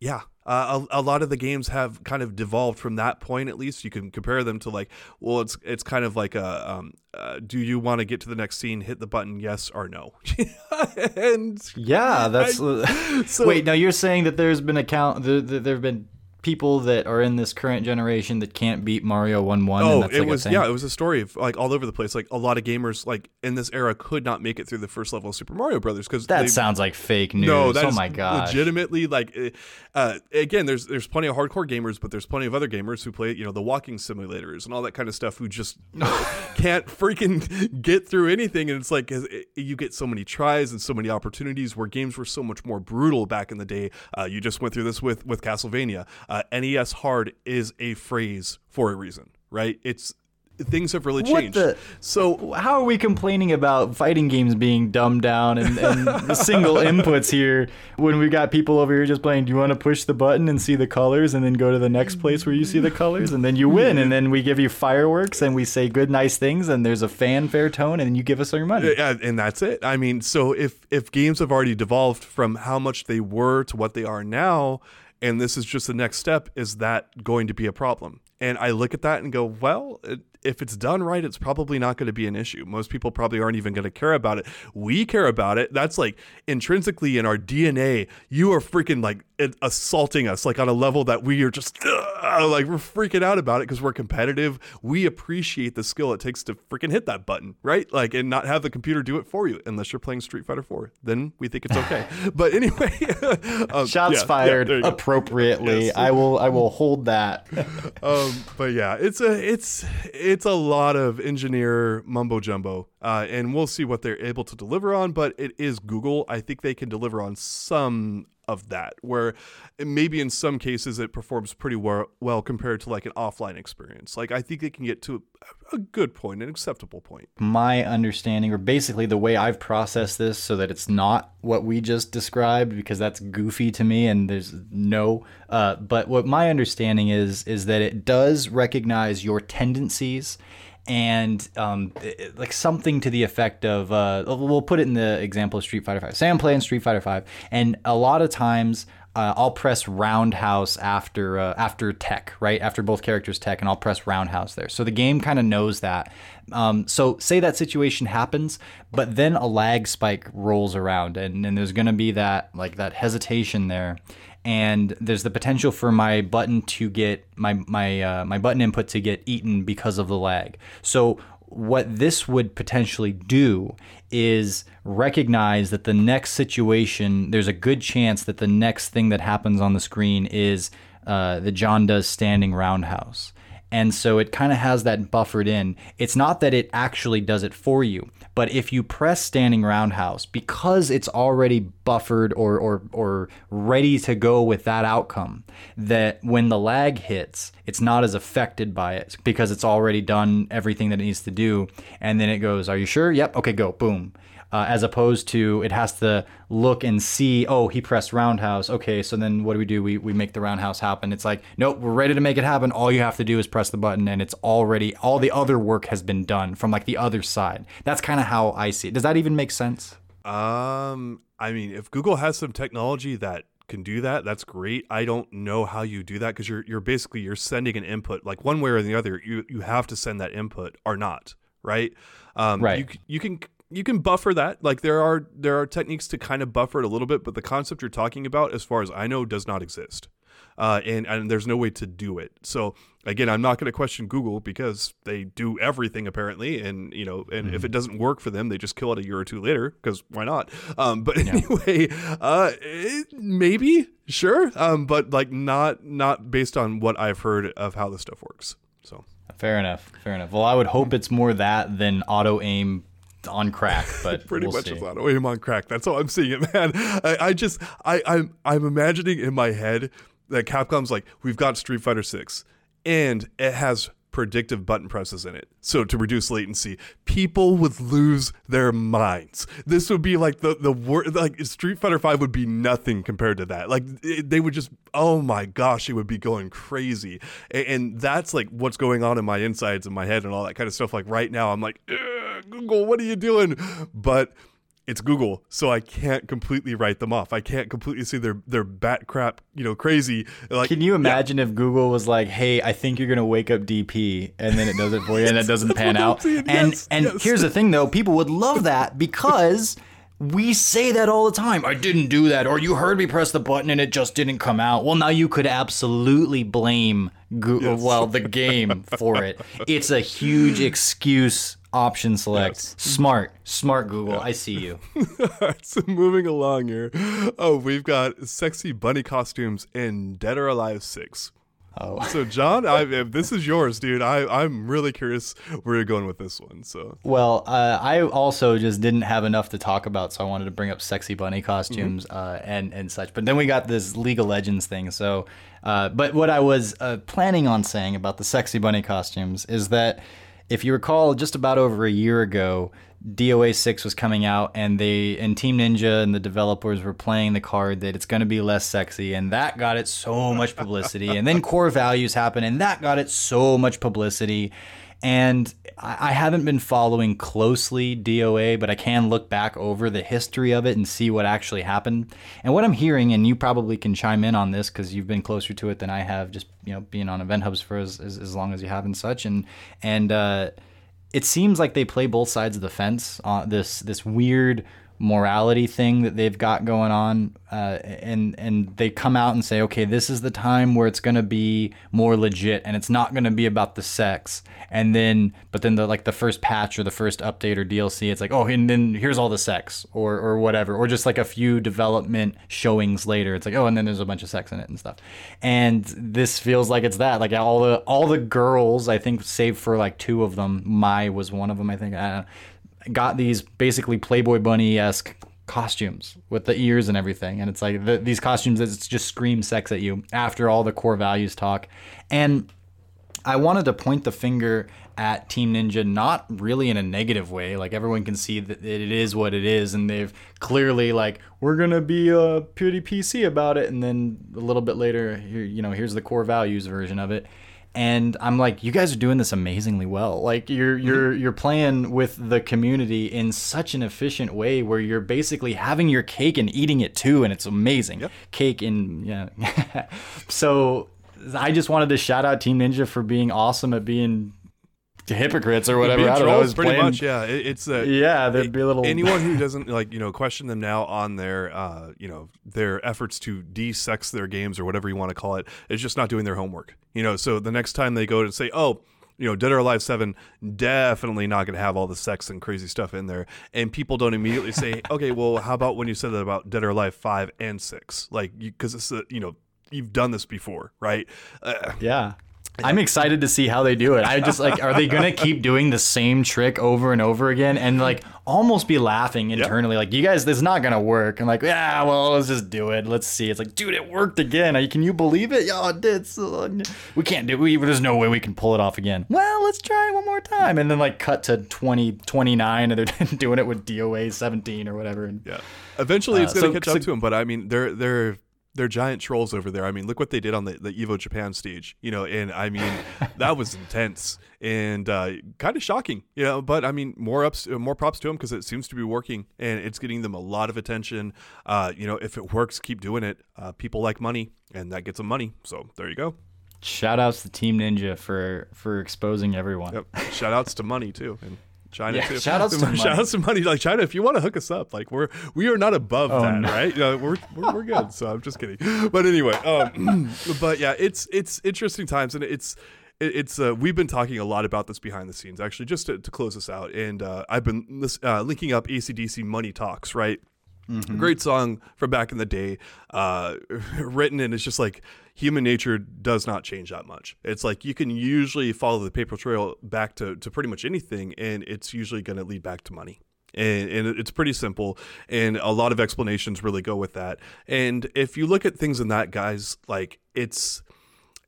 yeah. Uh, a, a lot of the games have kind of devolved from that point. At least you can compare them to like, well, it's it's kind of like a, um, uh, do you want to get to the next scene? Hit the button, yes or no. and
Yeah, that's.
so-
Wait, now you're saying that there's been account there, there have been people that are in this current generation that can't beat Mario One One.
Oh,
and that's
it
like
was yeah, it was a story of like all over the place. Like a lot of gamers like in this era could not make it through the first level of Super Mario Brothers because
That sounds like fake news.
no,
oh my god.
legitimately like uh, uh, again. There's there's plenty of hardcore gamers, but there's plenty of other gamers who play you know the walking simulators and all that kind of stuff who just can't freaking get through anything. And it's like uh, you get so many tries and so many opportunities where games were so much more brutal back in the day. Uh, you just went through this with with Castlevania. Uh, NES hard is a phrase for a reason, right? It's things have really
What
changed.
the-
So
How are we complaining about fighting games being dumbed down and, and single inputs here when we got people over here just playing? Do you want to push the button and see the colors and then go to the next place where you see the colors and then you win and then we give you fireworks and we say good nice things and there's a fanfare tone and then you give us all your money.
Yeah, and that's it. I mean, so if if games have already devolved from how much they were to what they are now, and this is just the next step, is that going to be a problem? And I look at that and go, well, it, if it's done right, it's probably not going to be an issue. Most people probably aren't even going to care about it. We care about it. That's like intrinsically in our DNA. You are freaking like assaulting us, like on a level that we are just "Ugh," like we're freaking out about it because we're competitive. We appreciate the skill it takes to freaking hit that button, right? Like, and not have the computer do it for you, unless you're playing Street Fighter 4. Then we think it's okay. but anyway, um,
Shots
yeah, yeah,
fired
go.
appropriately.
Yes.
I will I will hold that.
um, but yeah, it's a it's it's a lot of engineer mumbo jumbo, uh, and we'll see what they're able to deliver on. But it is Google. I think they can deliver on some of that, where maybe in some cases it performs pretty well, compared to like an offline experience. Like I think they can get to a, a good point, an acceptable point.
my understanding, or basically the way I've processed this, so that it's not what we just described, because that's goofy to me, and there's no. Uh, but what my understanding is is that it does recognize your tendencies. And um, like something to the effect of, uh, we'll put it in the example of Street Fighter Five. Say I'm playing Street Fighter Five, and a lot of times uh, I'll press roundhouse after uh, after tech, right? After both characters tech, and I'll press roundhouse there. So the game kind of knows that. Um, so say that situation happens, but then a lag spike rolls around, and, and there's gonna be that like that hesitation there, and there's the potential for my button to get my my uh, my button input to get eaten because of the lag. So what this would potentially do is recognize that the next situation, there's a good chance that the next thing that happens on the screen is uh, the John does standing roundhouse. And so it kind of has that buffered in. It's not that it actually does it for you, but if you press standing roundhouse, because it's already buffered or, or, or ready to go with that outcome, that when the lag hits, it's not as affected by it because it's already done everything that it needs to do. And then it goes, Are you sure? Yep. Okay, go. Boom uh, as opposed to it has to look and see oh he pressed roundhouse okay so then what do we do we, we make the roundhouse happen it's like nope we're ready to make it happen all you have to do is press the button and it's already all the other work has been done from like the other side that's kind of how i see it does that even make sense
Um, I mean, if Google has some technology that can do that, that's great. I don't know how you do that because you're you're basically you're sending an input like one way or the other. You you have to send that input or not, right? Um,
Right.
You you can you can buffer that. Like there are there are techniques to kind of buffer it a little bit, but the concept you're talking about, as far as I know, does not exist. Uh, and and there's no way to do it. So again, I'm not going to question Google because they do everything apparently, and you know, and if it doesn't work for them, they just kill it a year or two later because why not? Um, but anyway, uh, it, maybe sure, um, but like not not based on what I've heard of how this stuff works. So
fair enough fair enough well i would hope it's more that than auto aim on crack but
pretty
we'll
much
see.
is on aim on crack. That's how I'm seeing it, man. I, I just I I'm I'm imagining in my head that Capcom's like, we've got Street Fighter Six. and it has predictive button presses in it. So to reduce latency, people would lose their minds. This would be like the the word like Street Fighter 5 would be nothing compared to that. Like it, they would just oh my gosh, it would be going crazy. And, and, that's like what's going on in my insides in my head and all that kind of stuff like right now I'm like Google, what are you doing? But it's Google, so I can't completely write them off. I can't completely say they're they're bat crap, you know, crazy. Like,
can you imagine yeah. if Google was like, "Hey, I think you're gonna wake up DP," and then it does it for you, and it doesn't pan out. And yes, and yes. here's the thing, though, people would love that because. We say that all the time. I didn't do that, or you heard me press the button and it just didn't come out. Well, now you could absolutely blame Google, yes. well, the game for it. It's a huge excuse option select. Yes. Smart, smart Google. Yeah. I see you.
so moving along here. Oh, we've got sexy bunny costumes in Dead or Alive Six. Oh. So John, I, if this is yours, dude, I, I'm really curious where you're going with this one. So
well, uh, I also just didn't have enough to talk about, so I wanted to bring up sexy bunny costumes mm-hmm. uh, and and such. But then we got this League of Legends thing. So, uh, but what I was uh, planning on saying about the sexy bunny costumes is that if you recall, just about over a year ago, DOA 6 was coming out and they and Team Ninja and the developers were playing the card that it's going to be less sexy and that got it so much publicity. And then core values happened and that got it so much publicity. And I haven't been following closely DOA, but I can look back over the history of it and see what actually happened. And what I'm hearing, and you probably can chime in on this because you've been closer to it than I have, just you know being on event hubs for as, as, as long as you have and such. And and uh, it seems like they play both sides of the fence. on this this weird morality thing that they've got going on, uh, and and they come out and say, okay, this is the time where it's going to be more legit, and it's not going to be about the sex. And then, but then the like the first patch or the first update or DLC, it's like, oh, and then here's all the sex or or whatever, or just like a few development showings later, it's like, oh, and then there's a bunch of sex in it and stuff. And this feels like it's that, like all the all the girls, I think, save for like two of them, Mai was one of them, I think. I got these basically Playboy Bunny esque costumes with the ears and everything. And it's like the, these costumes that just scream sex at you after all the core values talk. And I wanted to point the finger at Team Ninja, not really in a negative way. Like everyone can see that it is what it is, and they've clearly like we're gonna be a pretty PC about it, and then a little bit later, here you know, here's the core values version of it and I'm like, you guys are doing this amazingly well. Like you're mm-hmm. you're you're playing with the community in such an efficient way where you're basically having your cake and eating it too, and it's amazing. Yep. Cake and yeah. so I just wanted to shout out Team Ninja for being awesome at being hypocrites or whatever. I don't know.
It's pretty playing, much, yeah. It, it's a
yeah. There'd be a little
anyone who doesn't like you know question them now on their uh you know their efforts to de-sex their games or whatever you want to call it is just not doing their homework. You know, so the next time they go to say, oh. You know, Dead or Alive 7 definitely not going to have all the sex and crazy stuff in there. And people don't immediately say, okay, well, how about when you said that about Dead or Alive 5 and 6? Like, because it's, a, you know, you've done this before, right?
Uh, yeah. I'm excited to see how they do it. I just like, are they gonna keep doing the same trick over and over again, and like almost be laughing internally, yep. like you guys, this is not gonna work. I'm like, yeah, well, let's just do it. Let's see. It's like, dude, it worked again. Can you believe it? Yeah, it did. So, We can't do. We there's no way we can pull it off again. Well, let's try one more time, and then like cut to 20, 29, and they're doing it with DOA 17 or whatever. And,
yeah, eventually it's gonna uh, so, catch so, up to them, but I mean, they're they're they're giant trolls over there. I mean, look what they did on the, the Evo Japan stage, you know, and I mean, that was intense and uh, kind of shocking, you know, but I mean, more ups, uh, more props to them because it seems to be working and it's getting them a lot of attention. Uh, you know, if it works, keep doing it. Uh, people like money and that gets them money. So there you go.
Shout outs to Team Ninja for, for exposing everyone. Yep.
Shout outs to money too. And China
yeah,
too.
Shout out to money.
Shout out to money. Like China, if you want to hook us up, like we're we are not above oh, that, no. right? We're, we're, we're good. So I'm just kidding. But anyway, um, but yeah, it's it's interesting times, and it's it's uh, we've been talking a lot about this behind the scenes actually just to, to close this out and uh, i've been uh, linking up AC/DC money talks right Mm-hmm. Great song from back in the day, uh, written and it's just like human nature does not change that much. It's like you can usually follow the paper trail back to, to pretty much anything, and it's usually going to lead back to money. And, and, it's pretty simple, and a lot of explanations really go with that. And if you look at things in that, guys, like it's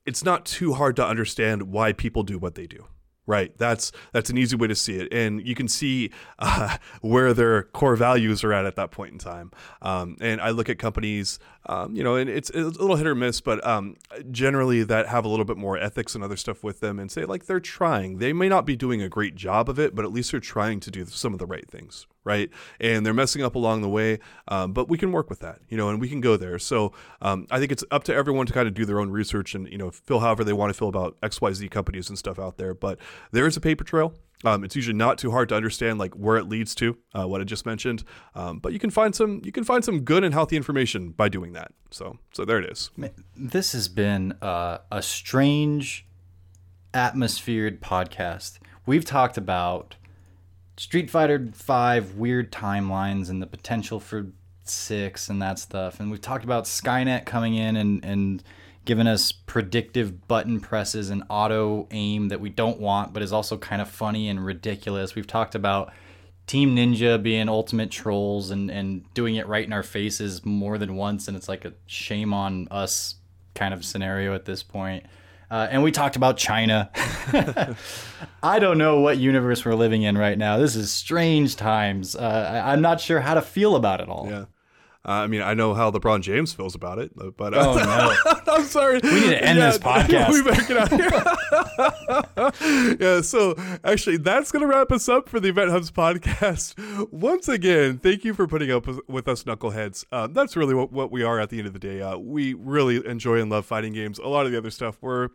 it's not too hard to understand why people do what they do. Right. That's that's an easy way to see it, and you can see uh, where their core values are at at that point in time. Um, and I look at companies, um, you know, and it's, it's, a little hit or miss, but um, generally that have a little bit more ethics and other stuff with them, and say like they're trying. They may not be doing a great job of it, but at least they're trying to do some of the right things right? And they're messing up along the way, um, but we can work with that, you know, and we can go there. So um, I think it's up to everyone to kind of do their own research and you know feel however they want to feel about X Y Z companies and stuff out there. But there is a paper trail. Um, it's usually not too hard to understand like where it leads to, uh, what I just mentioned. Um, but you can find some you can find some good and healthy information by doing that. So so there it is.
This has been uh, a strange atmosphered podcast. We've talked about Street Fighter Five weird timelines and the potential for six and that stuff. And we've talked about Skynet coming in and and giving us predictive button presses and auto aim that we don't want, but is also kind of funny and ridiculous. We've talked about Team Ninja being ultimate trolls and and doing it right in our faces more than once, and it's like a shame on us kind of scenario at this point. Uh, and we talked about China. I don't know what universe we're living in right now. This is strange times. Uh, I, am not sure how to feel about it all.
Yeah. Uh, I mean, I know how LeBron James feels about it, but
uh, oh no,
I'm sorry.
We need to end yeah, this podcast. We better get
out here. yeah. So actually, that's gonna wrap us up for the Event Hubs podcast. Once again, thank you for putting up with us, knuckleheads. Um, that's really what, what we are at the end of the day. Uh, we really enjoy and love fighting games. A lot of the other stuff we're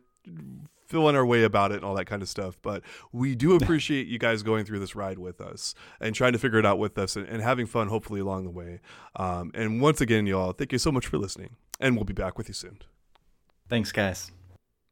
feeling our way about it and all that kind of stuff. But we do appreciate you guys going through this ride with us and trying to figure it out with us and, and having fun, hopefully, along the way. Um, and once again, y'all, thank you so much for listening. And we'll be back with you soon.
Thanks, guys.